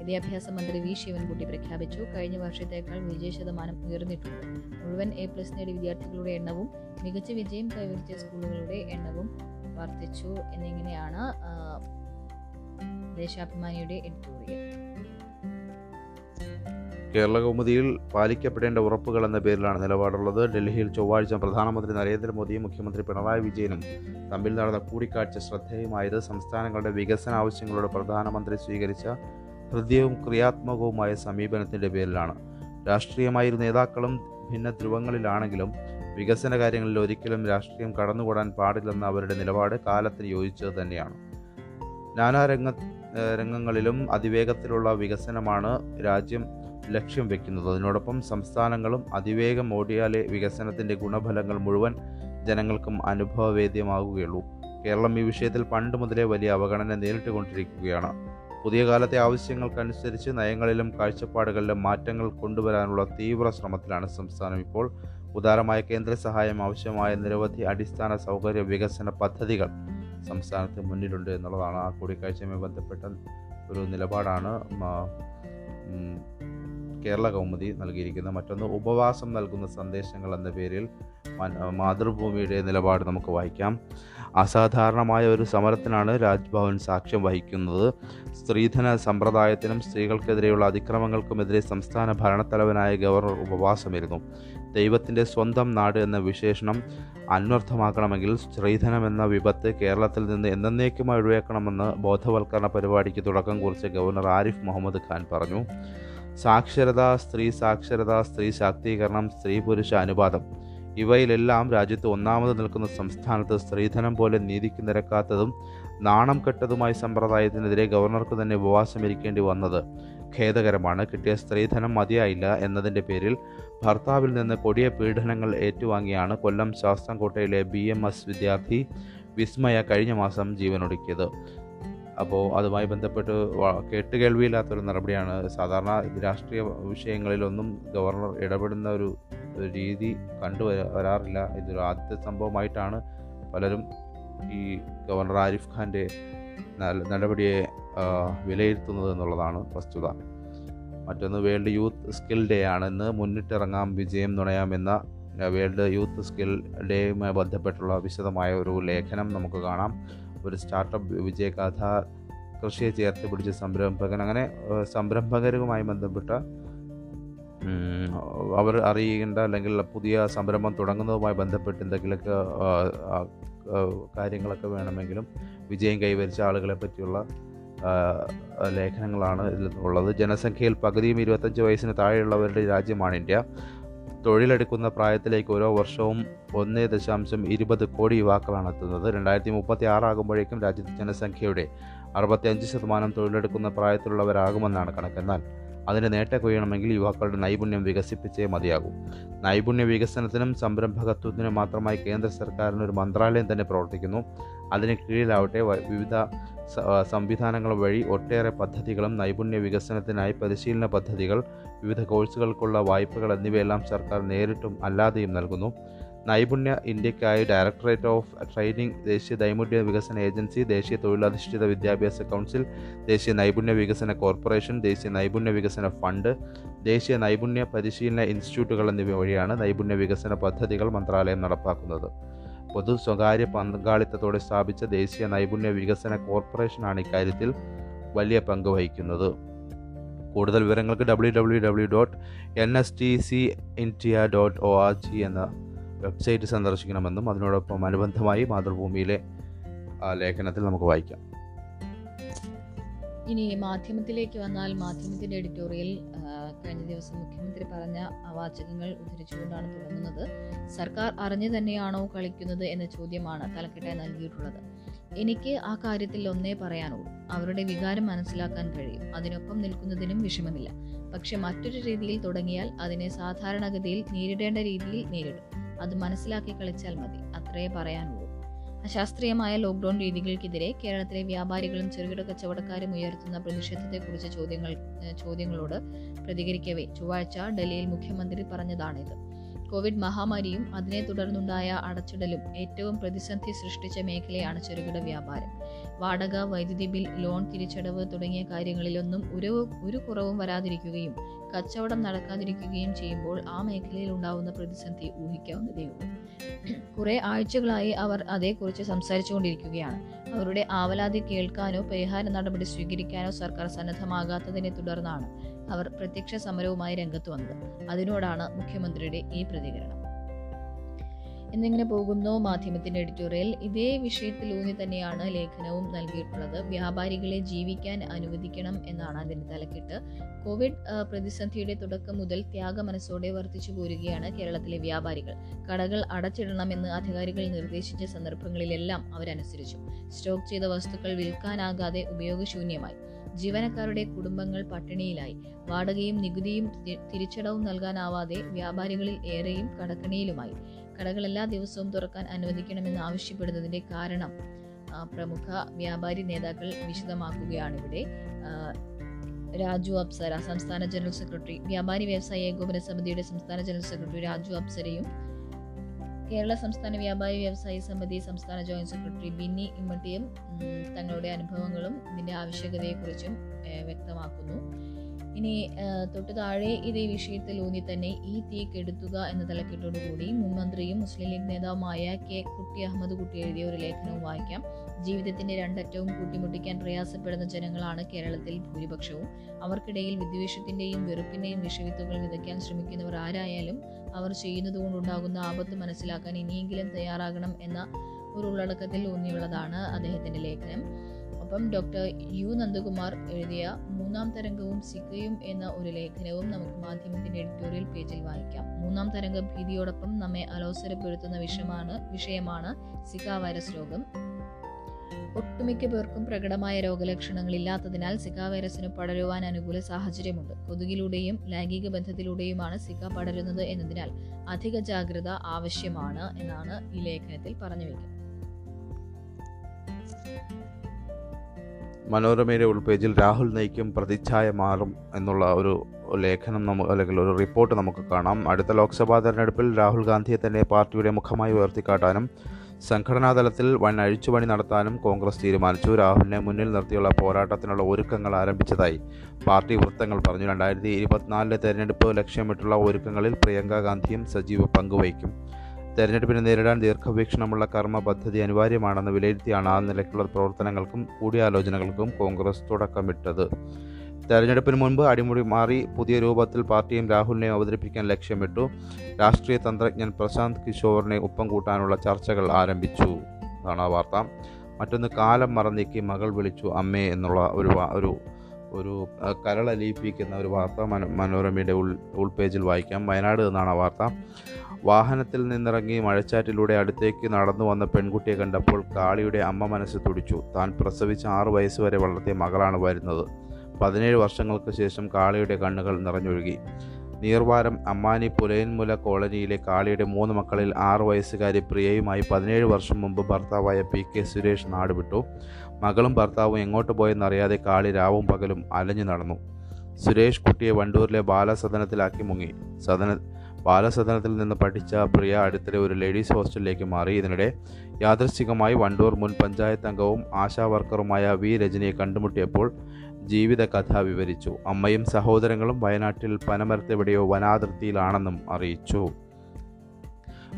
A: വിദ്യാഭ്യാസ മന്ത്രി വി ശിവൻകുട്ടി പ്രഖ്യാപിച്ചു. കഴിഞ്ഞ വർഷത്തേക്കാൾ വിജയ ശതമാനം ഉയർന്നിട്ടുണ്ട്. മുഴുവൻ എ പ്ലസ് നേടിയ വിദ്യാർത്ഥികളുടെ എണ്ണവും മികച്ച വിജയം കൈവരിച്ച സ്കൂളുകളുടെ എണ്ണവും വർദ്ധിച്ചു എന്നിങ്ങനെയാണ് ദേശാഭിമാനിയുടെ എഡിറ്റോറിയൽ.
B: കേരള കൗമുദിയിൽ പാലിക്കപ്പെടേണ്ട ഉറപ്പുകൾ എന്ന പേരിലാണ് നിലപാടുള്ളത്. ഡൽഹിയിൽ ചൊവ്വാഴ്ച പ്രധാനമന്ത്രി നരേന്ദ്രമോദിയും മുഖ്യമന്ത്രി പിണറായി വിജയനും തമ്മിൽ നടന്ന കൂടിക്കാഴ്ച ശ്രദ്ധേയമായത് സംസ്ഥാനങ്ങളുടെ വികസന ആവശ്യങ്ങളോട് പ്രധാനമന്ത്രി സ്വീകരിച്ച ഹൃദ്യവും ക്രിയാത്മകവുമായ സമീപനത്തിന്റെ പേരിലാണ്. രാഷ്ട്രീയമായി നേതാക്കളും ഭിന്ന ധ്രുവങ്ങളിലാണെങ്കിലും വികസന കാര്യങ്ങളിൽ ഒരിക്കലും രാഷ്ട്രീയം കടന്നുകൂടാൻ പാടില്ലെന്ന അവരുടെ നിലപാട് കാലത്തിന് യോജിച്ചത് തന്നെയാണ്. നാനാരംഗ രംഗങ്ങളിലും അതിവേഗത്തിലുള്ള വികസനമാണ് രാജ്യം ലക്ഷ്യം വെക്കുന്നത്. അതിനോടൊപ്പം സംസ്ഥാനങ്ങളും അതിവേഗം ഓടിയാലേ വികസനത്തിന്റെ ഗുണഫലങ്ങൾ മുഴുവൻ ജനങ്ങൾക്കും അനുഭവവേദ്യമാകുകയുള്ളൂ. കേരളം ഈ വിഷയത്തിൽ പണ്ട് മുതലേ വലിയ അവഗണന നേരിട്ടുകൊണ്ടിരിക്കുകയാണ്. പുതിയ കാലത്തെ ആവശ്യങ്ങൾക്കനുസരിച്ച് നയങ്ങളിലും കാഴ്ചപ്പാടുകളിലും മാറ്റങ്ങൾ കൊണ്ടുവരാനുള്ള തീവ്ര ശ്രമത്തിലാണ് സംസ്ഥാനം ഇപ്പോൾ. ഉദാരമായ കേന്ദ്ര സഹായം ആവശ്യമായ നിരവധി അടിസ്ഥാന സൗകര്യ വികസന പദ്ധതികൾ സംസ്ഥാനത്ത് മുന്നിലുണ്ട് എന്നുള്ളതാണ് ആ കൂടിക്കാഴ്ചയുമായി ബന്ധപ്പെട്ട ഒരു നിലപാടാണ് കേരള കൗമുദി നൽകിയിരിക്കുന്ന മറ്റൊന്ന് ഉപവാസം നൽകുന്ന സന്ദേശങ്ങൾ എന്ന പേരിൽ മാതൃഭൂമിയുടെ നിലപാട് നമുക്ക് വായിക്കാം. അസാധാരണമായ ഒരു സമരത്തിനാണ് രാജ്ഭവൻ സാക്ഷ്യം വഹിക്കുന്നത്. സ്ത്രീധന സമ്പ്രദായത്തിനും സ്ത്രീകൾക്കെതിരെയുള്ള അതിക്രമങ്ങൾക്കുമെതിരെ സംസ്ഥാന ഭരണത്തലവനായ ഗവർണർ ഉപവാസമിരുന്നു. ദൈവത്തിന്റെ സ്വന്തം നാട് എന്ന വിശേഷണം അന്വർത്ഥമാക്കണമെങ്കിൽ സ്ത്രീധനം എന്ന വിപത്ത് കേരളത്തിൽ നിന്ന് എന്നേക്കുമായി ഒഴിവാക്കണമെന്ന് ബോധവൽക്കരണ പരിപാടിക്ക് തുടക്കം കുറിച്ച് ഗവർണർ ആരിഫ് മുഹമ്മദ് ഖാൻ പറഞ്ഞു. സാക്ഷരത സ്ത്രീ സാക്ഷരത സ്ത്രീ ശാക്തീകരണം സ്ത്രീ പുരുഷ അനുപാതം. ഇവയിലെല്ലാം രാജ്യത്ത് ഒന്നാമത് നിൽക്കുന്ന സംസ്ഥാനത്ത് സ്ത്രീധനം പോലെ നീതിക്ക് നിരക്കാത്തതും നാണം കെട്ടതുമായ സമ്പ്രദായത്തിനെതിരെ ഗവർണർക്ക് തന്നെ ഉപവാസമിരിക്കേണ്ടി വന്നത് ഖേദകരമാണ്. കിട്ടിയ സ്ത്രീധനം മതിയായില്ല എന്നതിന്റെ പേരിൽ ഭർത്താവിൽ നിന്ന് കൊടിയ പീഡനങ്ങൾ ഏറ്റുവാങ്ങിയാണ് കൊല്ലം ശാസ്താംകോട്ടയിലെ ബി എം എസ് വിദ്യാർത്ഥി വിസ്മയ കഴിഞ്ഞ മാസം ജീവനൊടുക്കിയത്. അപ്പോൾ അതുമായി ബന്ധപ്പെട്ട് കേട്ട് കേൾവിയില്ലാത്തൊരു നടപടിയാണ് സാധാരണ രാഷ്ട്രീയ വിഷയങ്ങളിലൊന്നും ഗവർണർ ഇടപെടുന്ന ഒരു രീതി കണ്ടുവരാ വരാറില്ല. ഇതൊരു ആദ്യത്തെ സംഭവമായിട്ടാണ് പലരും ഈ ഗവർണർ ആരിഫ് ഖാന്റെ നടപടിയെ വിലയിരുത്തുന്നത് എന്നുള്ളതാണ് വസ്തുത. മറ്റൊന്ന് വേൾഡ് യൂത്ത് സ്കിൽ ഡേ ആണ് ഇന്ന് മുന്നിട്ടിറങ്ങാം വിജയം നുണയാമെന്ന വേൾഡ് യൂത്ത് സ്കിൽ ഡേയുമായി ബന്ധപ്പെട്ടുള്ള വിശദമായ ഒരു ലേഖനം നമുക്ക് കാണാം. ഒരു സ്റ്റാർട്ടപ്പ് വിജയഗാഥ കൃഷിയെ ചേർത്ത് പിടിച്ച സംരംഭകൻ അങ്ങനെ സംരംഭകരുമായി ബന്ധപ്പെട്ട അവർ അറിയേണ്ട അല്ലെങ്കിൽ പുതിയ സംരംഭം തുടങ്ങുന്നതുമായി ബന്ധപ്പെട്ട് എന്തെങ്കിലുമൊക്കെ കാര്യങ്ങളൊക്കെ വേണമെങ്കിലും വിജയം കൈവരിച്ച ആളുകളെ പറ്റിയുള്ള ലേഖനങ്ങളാണ് ഇതിൽ ഉള്ളത്. ജനസംഖ്യയിൽ പകുതിയും ഇരുപത്തഞ്ച് വയസ്സിന് താഴെയുള്ളവരുടെ രാജ്യമാണ് ഇന്ത്യ. തൊഴിലെടുക്കുന്ന പ്രായത്തിലേക്ക് ഓരോ വർഷവും ഒന്ന് ദശാംശം ഇരുപത് കോടി യുവാക്കളാണ് എത്തുന്നത് രണ്ടായിരത്തി മുപ്പത്തി ആറാകുമ്പോഴേക്കും രാജ്യത്തെ ജനസംഖ്യയുടെ അറുപത്തിയഞ്ച് ശതമാനം തൊഴിലെടുക്കുന്ന പ്രായത്തിലുള്ളവരാകുമെന്നാണ് കണക്കെന്നാൽ. അതിന് നേട്ടം കൊയ്യണമെങ്കിൽ യുവാക്കളുടെ നൈപുണ്യം വികസിപ്പിച്ചേ മതിയാകൂ. നൈപുണ്യ വികസനത്തിനും സംരംഭകത്വത്തിനും മാത്രമായി കേന്ദ്ര സർക്കാരിന് ഒരു മന്ത്രാലയം തന്നെ പ്രവർത്തിക്കുന്നു. അതിന് കീഴിലാവട്ടെ വിവിധ സംവിധാനങ്ങൾ വഴി ഒട്ടേറെ പദ്ധതികളും നൈപുണ്യ വികസനത്തിനായി പരിശീലന പദ്ധതികൾ വിവിധ കോഴ്സുകൾക്കുള്ള വായ്പകൾ എന്നിവയെല്ലാം സർക്കാർ നേരിട്ടും അല്ലാതെയും നൽകുന്നു. നൈപുണ്യ ഇന്ത്യക്കായി ഡയറക്ടറേറ്റ് ഓഫ് ട്രെയിനിങ് ദേശീയ നൈപുണ്യ വികസന ഏജൻസി ദേശീയ തൊഴിലധിഷ്ഠിത വിദ്യാഭ്യാസ കൗൺസിൽ ദേശീയ നൈപുണ്യ വികസന കോർപ്പറേഷൻ ദേശീയ നൈപുണ്യ വികസന ഫണ്ട് ദേശീയ നൈപുണ്യ പരിശീലന ഇൻസ്റ്റിറ്റ്യൂട്ടുകൾ എന്നിവ വഴിയാണ് നൈപുണ്യ വികസന പദ്ധതികൾ മന്ത്രാലയം നടപ്പാക്കുന്നത്. പൊതു സ്വകാര്യ പങ്കാളിത്തത്തോടെ സ്ഥാപിച്ച ദേശീയ നൈപുണ്യ വികസന കോർപ്പറേഷനാണ് ഇക്കാര്യത്തിൽ വലിയ പങ്ക് വഹിക്കുന്നത്. കൂടുതൽ വിവരങ്ങൾക്ക് W W W dot N S T C India dot O R G എന്ന വെബ്സൈറ്റ് സന്ദർശിക്കണമെന്നും അതിനോടൊപ്പം അനുബന്ധമായി മാതൃഭൂമിയിലെ ലേഖനത്തിൽ നമുക്ക് വായിക്കാം.
A: ഇനി മാധ്യമത്തിലേക്ക് വന്നാൽ മാധ്യമത്തിന്റെ എഡിറ്റോറിയൽ കഴിഞ്ഞ ദിവസം മുഖ്യമന്ത്രി പറഞ്ഞ വാചകങ്ങൾ ഉദ്ധരിച്ചുകൊണ്ടാണ് തുടങ്ങുന്നത്. സർക്കാർ അറിഞ്ഞു തന്നെയാണോ കളിക്കുന്നത് എന്ന ചോദ്യമാണ് തലക്കെട്ടായി നൽകിയിട്ടുള്ളത്. എനിക്ക് ആ കാര്യത്തിൽ ഒന്നേ പറയാനുള്ളൂ. അവരുടെ വികാരം മനസ്സിലാക്കാൻ കഴിയും. അതിനൊപ്പം നിൽക്കുന്നതിനും വിഷമമില്ല. പക്ഷെ മറ്റൊരു രീതിയിൽ തുടങ്ങിയാൽ അതിനെ സാധാരണഗതിയിൽ നേരിടേണ്ട രീതിയിൽ നേരിടും. അത് മനസ്സിലാക്കി കളിച്ചാൽ മതി. അത്രേ പറയാനുള്ളൂ. അശാസ്ത്രീയമായ ലോക്ക്ഡൌൺ രീതികൾക്കെതിരെ കേരളത്തിലെ വ്യാപാരികളും ചെറുകിട കച്ചവടക്കാരും ഉയർത്തുന്ന പ്രതിഷേധത്തെക്കുറിച്ച് ചോദ്യങ്ങൾ ചോദ്യങ്ങളോട് പ്രതികരിക്കവേ. ചൊവ്വാഴ്ച ഡൽഹിയിൽ മുഖ്യമന്ത്രി പറഞ്ഞതാണിത്. കോവിഡ് മഹാമാരിയും അതിനെ തുടർന്നുണ്ടായ അടച്ചിടലും ഏറ്റവും പ്രതിസന്ധി സൃഷ്ടിച്ച മേഖലയാണ് ചെറുകിട വ്യാപാരം. വാടക വൈദ്യുതി ബിൽ ലോൺ തിരിച്ചടവ് തുടങ്ങിയ കാര്യങ്ങളിലൊന്നും ഒരു ഒരു കുറവും വരാതിരിക്കുകയും കച്ചവടം നടക്കാതിരിക്കുകയും ചെയ്യുമ്പോൾ ആ മേഖലയിൽ ഉണ്ടാവുന്ന പ്രതിസന്ധി ഊഹിക്കാവുന്നതേയുള്ളൂ. കുറെ ആഴ്ചകളായി അവർ അതേക്കുറിച്ച് സംസാരിച്ചുകൊണ്ടിരിക്കുകയാണ്. അവരുടെ ആവലാതി കേൾക്കാനോ പരിഹാര നടപടി സ്വീകരിക്കാനോ സർക്കാർ സന്നദ്ധമാകാത്തതിനെ തുടർന്നാണ് അവർ പ്രത്യക്ഷ സമരവുമായി രംഗത്ത് വന്നത്. അതിനോടാണ് മുഖ്യമന്ത്രിയുടെ ഈ പ്രതികരണം. എന്നിങ്ങനെ പോകുന്നു മാധ്യമത്തിന്റെ എഡിറ്റോറിയൽ. ഇതേ വിഷയത്തിൽ ഊന്നി തന്നെയാണ് ലേഖനവും നൽകിയിട്ടുള്ളത്. വ്യാപാരികളെ ജീവിക്കാൻ അനുവദിക്കണം എന്നാണ് അതിന്റെ തലക്കെട്ട്. കോവിഡ് പ്രതിസന്ധിയുടെ തുടക്കം മുതൽ ത്യാഗ മനസ്സോടെ വർദ്ധിച്ചു പോരുകയാണ് കേരളത്തിലെ വ്യാപാരികൾ. കടകൾ അടച്ചിടണമെന്ന് അധികാരികൾ നിർദ്ദേശിച്ച സന്ദർഭങ്ങളിലെല്ലാം അവരനുസരിച്ചു. സ്റ്റോക്ക് ചെയ്ത വസ്തുക്കൾ വിൽക്കാനാകാതെ ഉപയോഗശൂന്യമായി. ജീവനക്കാരുടെ കുടുംബങ്ങൾ പട്ടിണിയിലായി. വാടകയും നികുതിയും തിരിച്ചടവും നൽകാനാവാതെ വ്യാപാരികളിൽ ഏറെയും കടക്കണിയിലുമായി. കടകൾ എല്ലാ ദിവസവും തുറക്കാൻ അനുവദിക്കണമെന്ന് ആവശ്യപ്പെടുന്നതിന്റെ കാരണം പ്രമുഖ വ്യാപാരി നേതാക്കൾ വിശദമാക്കുകയാണ് ഇവിടെ രാജു അപ്സര സംസ്ഥാന ജനറൽ സെക്രട്ടറി വ്യാപാരി വ്യവസായ ഏകോപന സമിതിയുടെ സംസ്ഥാന ജനറൽ സെക്രട്ടറി രാജു അപ്സരയും കേരള സംസ്ഥാന വ്യാപാരി വ്യവസായി സമിതി സംസ്ഥാന ജോയിന്റ് സെക്രട്ടറി ബിന്നി ഇമ്മട്ടിയും തങ്ങളുടെ അനുഭവങ്ങളും ഇതിന്റെ ആവശ്യകതയെക്കുറിച്ചും വ്യക്തമാക്കുന്നു. ഇനി തൊട്ടു താഴെ ഇതേ വിഷയത്തിൽ ഊന്നി തന്നെ ഈ തീ കെടുത്തുക എന്ന തലക്കെട്ടോടുകൂടി മുൻ മന്ത്രിയും മുസ്ലിം ലീഗ് നേതാവുമായ കെ കുട്ടി അഹമ്മദ് കുട്ടി എഴുതിയ ഒരു ലേഖനവും വായിക്കാം. ജീവിതത്തിന്റെ രണ്ടറ്റവും കൂട്ടിമുട്ടിക്കാൻ പ്രയാസപ്പെടുന്ന ജനങ്ങളാണ് കേരളത്തിൽ ഭൂരിപക്ഷവും. അവർക്കിടയിൽ വിദ്വേഷത്തിന്റെയും വെറുപ്പിന്റെയും വിഷവിത്തുകൾ വിതയ്ക്കാൻ ശ്രമിക്കുന്നവർ ആരായാലും അവർ ചെയ്യുന്നതുകൊണ്ടുണ്ടാകുന്ന ആപത്ത് മനസ്സിലാക്കാൻ ഇനിയെങ്കിലും തയ്യാറാകണം എന്ന ഒരു ഉള്ളടക്കത്തിൽ ഊന്നിയുള്ളതാണ് അദ്ദേഹത്തിന്റെ ലേഖനം. ഒപ്പം ഡോക്ടർ യു നന്ദകുമാർ എഴുതിയ മൂന്നാം തരംഗവും സിക്കയും എന്ന ഒരു ലേഖനവും നമുക്ക് മാധ്യമത്തിന്റെ എഡിറ്റോറിയൽ പേജിൽ വായിക്കാം. മൂന്നാം തരംഗ ഭീതിയോടൊപ്പം നമ്മെ അലോസരപ്പെടുത്തുന്ന വിഷയമാണ് വിഷയമാണ് സിക്ക വൈറസ് രോഗം. ഒട്ടുമിക്ക പേർക്കും പ്രകടമായ രോഗലക്ഷണങ്ങൾ ഇല്ലാത്തതിനാൽ സിക വൈറസിന് പടരുവാൻ അനുകൂല സാഹചര്യമുണ്ട്. കൊതുകിലൂടെയും ലൈംഗിക ബന്ധത്തിലൂടെയുമാണ് സിക പടരുന്നത് എന്നതിനാൽ അധിക ജാഗ്രത ആവശ്യമാണ് എന്നാണ് ഈ ലേഖനത്തിൽ പറഞ്ഞു വയ്ക്കുന്നത്
B: മനോരമയുടെ ഉൾപേജിൽ രാഹുൽ നയിക്കും പ്രതിച്ഛായ മാറും എന്നുള്ള ഒരു ലേഖനം നമുക്ക് അല്ലെങ്കിൽ ഒരു റിപ്പോർട്ട് നമുക്ക് കാണാം. അടുത്ത ലോക്സഭാ തെരഞ്ഞെടുപ്പിൽ രാഹുൽ ഗാന്ധിയെ തന്നെ പാർട്ടിയുടെ മുഖമായി ഉയർത്തിക്കാട്ടാനും സംഘടനാ തലത്തിൽ വൻ അഴിച്ചുപണി നടത്താനും കോൺഗ്രസ് തീരുമാനിച്ചു. രാഹുലിനെ മുന്നിൽ നിർത്തിയുള്ള പോരാട്ടത്തിനുള്ള ഒരുക്കങ്ങൾ ആരംഭിച്ചതായി പാർട്ടി വൃത്തങ്ങൾ പറഞ്ഞു. രണ്ടായിരത്തി ഇരുപത്തിനാലിലെ തെരഞ്ഞെടുപ്പ് ലക്ഷ്യമിട്ടുള്ള ഒരുക്കങ്ങളിൽ പ്രിയങ്ക ഗാന്ധിയും സജീവ പങ്കുവഹിക്കും തെരഞ്ഞെടുപ്പിനെ നേരിടാൻ ദീർഘവീക്ഷണമുള്ള കർമ്മ പദ്ധതി അനിവാര്യമാണെന്ന് വിലയിരുത്തിയാണ് ആ നിലയ്ക്കുള്ള പ്രവർത്തനങ്ങൾക്കും കൂടിയാലോചനകൾക്കും കോൺഗ്രസ് തുടക്കമിട്ടത്. തെരഞ്ഞെടുപ്പിന് മുൻപ് അടിമുടി മാറി പുതിയ രൂപത്തിൽ പാർട്ടിയും രാഹുലിനെയും അവതരിപ്പിക്കാൻ ലക്ഷ്യമിട്ടു. രാഷ്ട്രീയ തന്ത്രജ്ഞൻ പ്രശാന്ത് കിഷോറിനെ ഒപ്പം കൂട്ടാനുള്ള ചർച്ചകൾ ആരംഭിച്ചു. അതാണ് ആ വാർത്ത. മറ്റൊന്ന് കാലം മറന്നേക്ക് മകൾ വിളിച്ചു അമ്മേ എന്നുള്ള ഒരു ഒരു ഒരു കരളലിയിപ്പിക്കുന്ന ഒരു വാർത്ത മനോ മനോരമയുടെ ഉൾ ഉൾപേജിൽ വായിക്കാം. വയനാട് എന്നാണ് ആ വാർത്ത. വാഹനത്തിൽ നിന്നിറങ്ങി മഴച്ചാറ്റിലൂടെ അടുത്തേക്ക് നടന്നു വന്ന പെൺകുട്ടിയെ കണ്ടപ്പോൾ കാളിയുടെ അമ്മ മനസ്സ് തുടിച്ചു. താൻ പ്രസവിച്ച ആറു വയസ്സുവരെ വളർത്തിയ മകളാണ് വരുന്നത്. പതിനേഴ് വർഷങ്ങൾക്ക് ശേഷം കാളിയുടെ കണ്ണുകൾ നിറഞ്ഞൊഴുകി. നീർവാരം അമ്മാനി പുലയൻമുല കോളനിയിലെ കാളിയുടെ മൂന്ന് മക്കളിൽ ആറ് വയസ്സുകാരി പ്രിയയുമായി പതിനേഴ് വർഷം മുമ്പ് ഭർത്താവായ പി കെ സുരേഷ് നാടുവിട്ടു മകളും ഭർത്താവും എങ്ങോട്ട് പോയെന്നറിയാതെ കാളി രാവും പകലും അലഞ്ഞു നടന്നു. സുരേഷ് കുട്ടിയെ വണ്ടൂരിലെ ബാലസദനത്തിലാക്കി മുങ്ങി. സദന ബാലസദനത്തിൽ നിന്ന് പഠിച്ച പ്രിയ അടുത്തിടെ ഒരു ലേഡീസ് ഹോസ്റ്റലിലേക്ക് മാറി. ഇതിനിടെ യാദൃശ്ചികമായി വണ്ടൂർ മുൻ പഞ്ചായത്ത് അംഗവും ആശാ വർക്കറുമായ വി രജനിയെ കണ്ടുമുട്ടിയപ്പോൾ ജീവിത കഥ വിവരിച്ചു. അമ്മയും സഹോദരങ്ങളും വയനാട്ടിൽ പനമരത്തെവിടെയോ വനാതിർത്തിയിലാണെന്നും അറിയിച്ചു.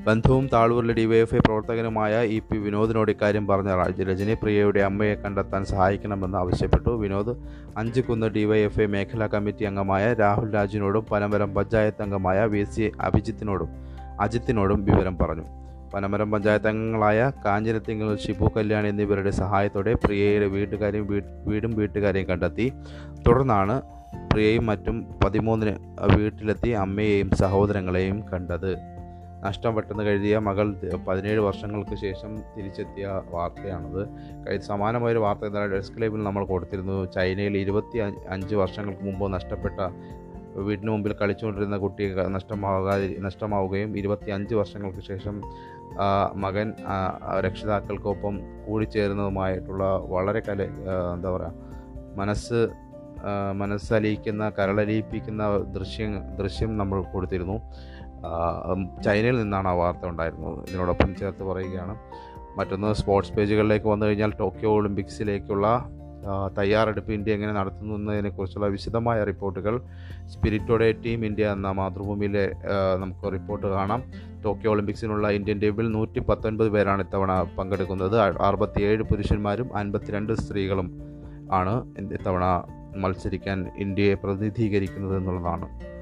B: ബന്ധുവും താളൂരിലെ ഡിവൈഎഫ്ഐ പ്രവർത്തകനുമായ ഇ പി വിനോദിനോട് ഇക്കാര്യം പറഞ്ഞ രാജ് രജനി പ്രിയയുടെ അമ്മയെ കണ്ടെത്താൻ സഹായിക്കണമെന്ന് ആവശ്യപ്പെട്ടു. വിനോദ് അഞ്ചുകുന്ന് ഡിവൈഎഫ്ഐ മേഖലാ കമ്മിറ്റി അംഗമായ രാഹുൽ രാജിനോടും പനമരം പഞ്ചായത്ത് അംഗമായ വി സി അഭിജിത്തിനോടും അജിത്തിനോടും വിവരം പറഞ്ഞു. പനമരം പഞ്ചായത്ത് അംഗങ്ങളായ കാഞ്ഞിരത്തിങ്കൽ ഷിബു കല്യാൺ എന്നിവരുടെ സഹായത്തോടെ പ്രിയയുടെ വീട്ടുകാരെയും വീടും വീട്ടുകാരെയും കണ്ടെത്തി. തുടർന്നാണ് പ്രിയയും മറ്റും പതിമൂന്നിന് വീട്ടിലെത്തി അമ്മയെയും സഹോദരങ്ങളെയും കണ്ടത്. നഷ്ടം പെട്ടെന്ന് കഴുതിയ മകൾ പതിനേഴ് വർഷങ്ങൾക്ക് ശേഷം തിരിച്ചെത്തിയ വാർത്തയാണത്. സമാനമായൊരു വാർത്ത എന്താണ് ഡെസ്ക് ലൈബിൽ നമ്മൾ കൊടുത്തിരുന്നു. ചൈനയിൽ ഇരുപത്തി അഞ്ച് വർഷങ്ങൾക്ക് മുമ്പ് നഷ്ടപ്പെട്ട വീടിന് മുമ്പിൽ കളിച്ചുകൊണ്ടിരുന്ന കുട്ടി നഷ്ടമാകാതി നഷ്ടമാവുകയും ഇരുപത്തി അഞ്ച് വർഷങ്ങൾക്ക് ശേഷം മകൻ രക്ഷിതാക്കൾക്കൊപ്പം കൂടിച്ചേരുന്നതുമായിട്ടുള്ള വളരെ കല എന്താ പറയുക മനസ്സ് മനസ്സലിയിക്കുന്ന കരളലിയിപ്പിക്കുന്ന ദൃശ്യം ദൃശ്യം നമ്മൾ കൊടുത്തിരുന്നു. ചൈനയിൽ നിന്നാണ് ആ വാർത്ത ഉണ്ടായിരുന്നത്. ഇതിനോടൊപ്പം ചേർത്ത് പറയുകയാണ് മറ്റൊന്ന് സ്പോർട്സ് പേജുകളിലേക്ക് വന്നു കഴിഞ്ഞാൽ ടോക്കിയോ ഒളിമ്പിക്സിലേക്കുള്ള തയ്യാറെടുപ്പ് ഇന്ത്യ എങ്ങനെ നടത്തുന്നു എന്നതിനെക്കുറിച്ചുള്ള വിശദമായ റിപ്പോർട്ടുകൾ സ്പിരിറ്റോടെ ടീം ഇന്ത്യ എന്ന മാതൃഭൂമിയിലെ നമുക്ക് റിപ്പോർട്ട് കാണാം. ടോക്കിയോ ഒളിമ്പിക്സിനുള്ള ഇന്ത്യൻ ടീമിൽ നൂറ്റി പത്തൊൻപത് പേരാണ് ഇത്തവണ പങ്കെടുക്കുന്നത്. അറുപത്തിയേഴ് പുരുഷന്മാരും അൻപത്തിരണ്ട് സ്ത്രീകളും ആണ് ഇത്തവണ മത്സരിക്കാൻ ഇന്ത്യയെ പ്രതിനിധീകരിക്കുന്നത് എന്നുള്ളതാണ്.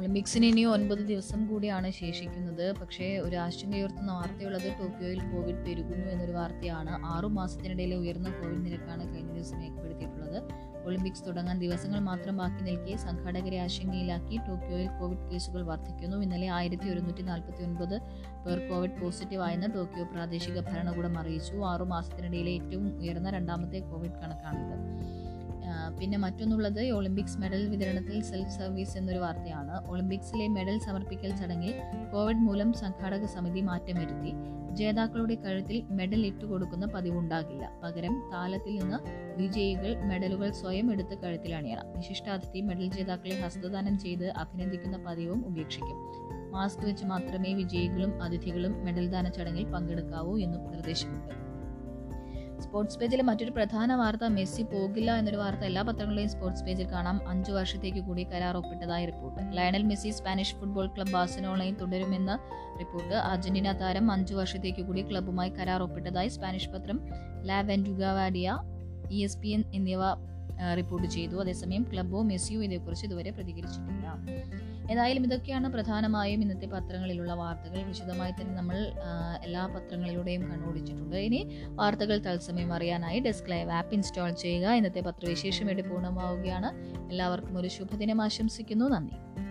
A: ഒളിമ്പിക്സിന് ഇനി ഒൻപത് ദിവസം കൂടിയാണ് ശേഷിക്കുന്നത്. പക്ഷേ ഒരു ആശങ്കയുയർത്തുന്ന വാർത്തയുള്ളത് ടോക്കിയോയിൽ കോവിഡ് പെരുകുന്നു എന്നൊരു വാർത്തയാണ്. ആറു മാസത്തിനിടയിലെ ഉയർന്ന കോവിഡ് നിരക്കാണ് കഴിഞ്ഞ ദിവസം രേഖപ്പെടുത്തിയിട്ടുള്ളത്. ഒളിമ്പിക്സ് തുടങ്ങാൻ ദിവസങ്ങൾ മാത്രം ബാക്കി നിൽക്കെ സംഘാടകരെ ആശങ്കയിലാക്കി ടോക്കിയോയിൽ കോവിഡ് കേസുകൾ വർദ്ധിക്കുന്നു ഇന്നലെ ആയിരത്തി ഒരുന്നൂറ്റി നാൽപ്പത്തി ഒൻപത് പേർ കോവിഡ് പോസിറ്റീവ് ആയെന്ന് ടോക്കിയോ പ്രാദേശിക ഭരണകൂടം അറിയിച്ചു. ആറു മാസത്തിനിടയിലെ ഏറ്റവും ഉയർന്ന രണ്ടാമത്തെ കോവിഡ് കണക്കാണിത്. പിന്നെ മറ്റൊന്നുള്ളത് ഒളിമ്പിക്സ് മെഡൽ വിതരണത്തിൽ സെൽഫ് സർവീസ് എന്നൊരു വാർത്തയാണ്. ഒളിമ്പിക്സിലെ മെഡൽ സമർപ്പിക്കൽ ചടങ്ങിൽ കോവിഡ് മൂലം സംഘാടക സമിതി മാറ്റം വരുത്തി ജേതാക്കളുടെ കഴുത്തിൽ മെഡൽ ഇട്ടുകൊടുക്കുന്ന പതിവുണ്ടാകില്ല. പകരം താലത്തിൽ നിന്ന് വിജയികൾ മെഡലുകൾ സ്വയം എടുത്ത് കഴുത്തിൽ അണിയണം വിശിഷ്ടാതിഥി മെഡൽ ജേതാക്കളെ ഹസ്തദാനം ചെയ്ത് അഭിനന്ദിക്കുന്ന പതിവും ഉപേക്ഷിക്കും. മാസ്ക് വെച്ച് മാത്രമേ വിജയികളും അതിഥികളും മെഡൽ ദാന ചടങ്ങിൽ പങ്കെടുക്കാവൂ എന്നും നിർദ്ദേശമുണ്ട്. സ്പോർട്സ് പേജിലെ മറ്റൊരു പ്രധാന വാർത്ത മെസ്സി പോകില്ല എന്നൊരു വാർത്ത എല്ലാ പത്രങ്ങളെയും സ്പോർട്സ് പേജിൽ കാണാം. അഞ്ചു വർഷത്തേക്ക് കൂടി കരാർ ഒപ്പിട്ടതായി report. Lionel Messi Spanish football club ബാഴ്സലോണയിൽ തുടരുമെന്ന് റിപ്പോർട്ട്. അർജന്റീന താരം അഞ്ചു വർഷത്തേക്ക് കൂടി ക്ലബ്ബുമായി കരാർ ഒപ്പിട്ടതായി സ്പാനിഷ് പത്രം La Vanguardia E S P N എന്നിവ റിപ്പോർട്ട് ചെയ്തു. അതേസമയം ക്ലബ്ബോ മെസ്സിയോ ഇതേക്കുറിച്ച് ഇതുവരെ പ്രതികരിച്ചിട്ടില്ല. ഏതായാലും ഇതൊക്കെയാണ് പ്രധാനമായും ഇന്നത്തെ പത്രങ്ങളിലുള്ള വാർത്തകൾ. വിശദമായി തന്നെ നമ്മൾ എല്ലാ പത്രങ്ങളിലൂടെയും കണ്ടുപിടിച്ചിട്ടുണ്ട്. ഇനി വാർത്തകൾ തത്സമയം അറിയാനായി ഡെസ്ക് ലൈവ് ആപ്പ് ഇൻസ്റ്റാൾ ചെയ്യുക. ഇന്നത്തെ പത്രവിശേഷം ഇവിടെ പൂർണമാവുകയാണ്. എല്ലാവർക്കും ഒരു ശുഭദിനം ആശംസിക്കുന്നു. നന്ദി.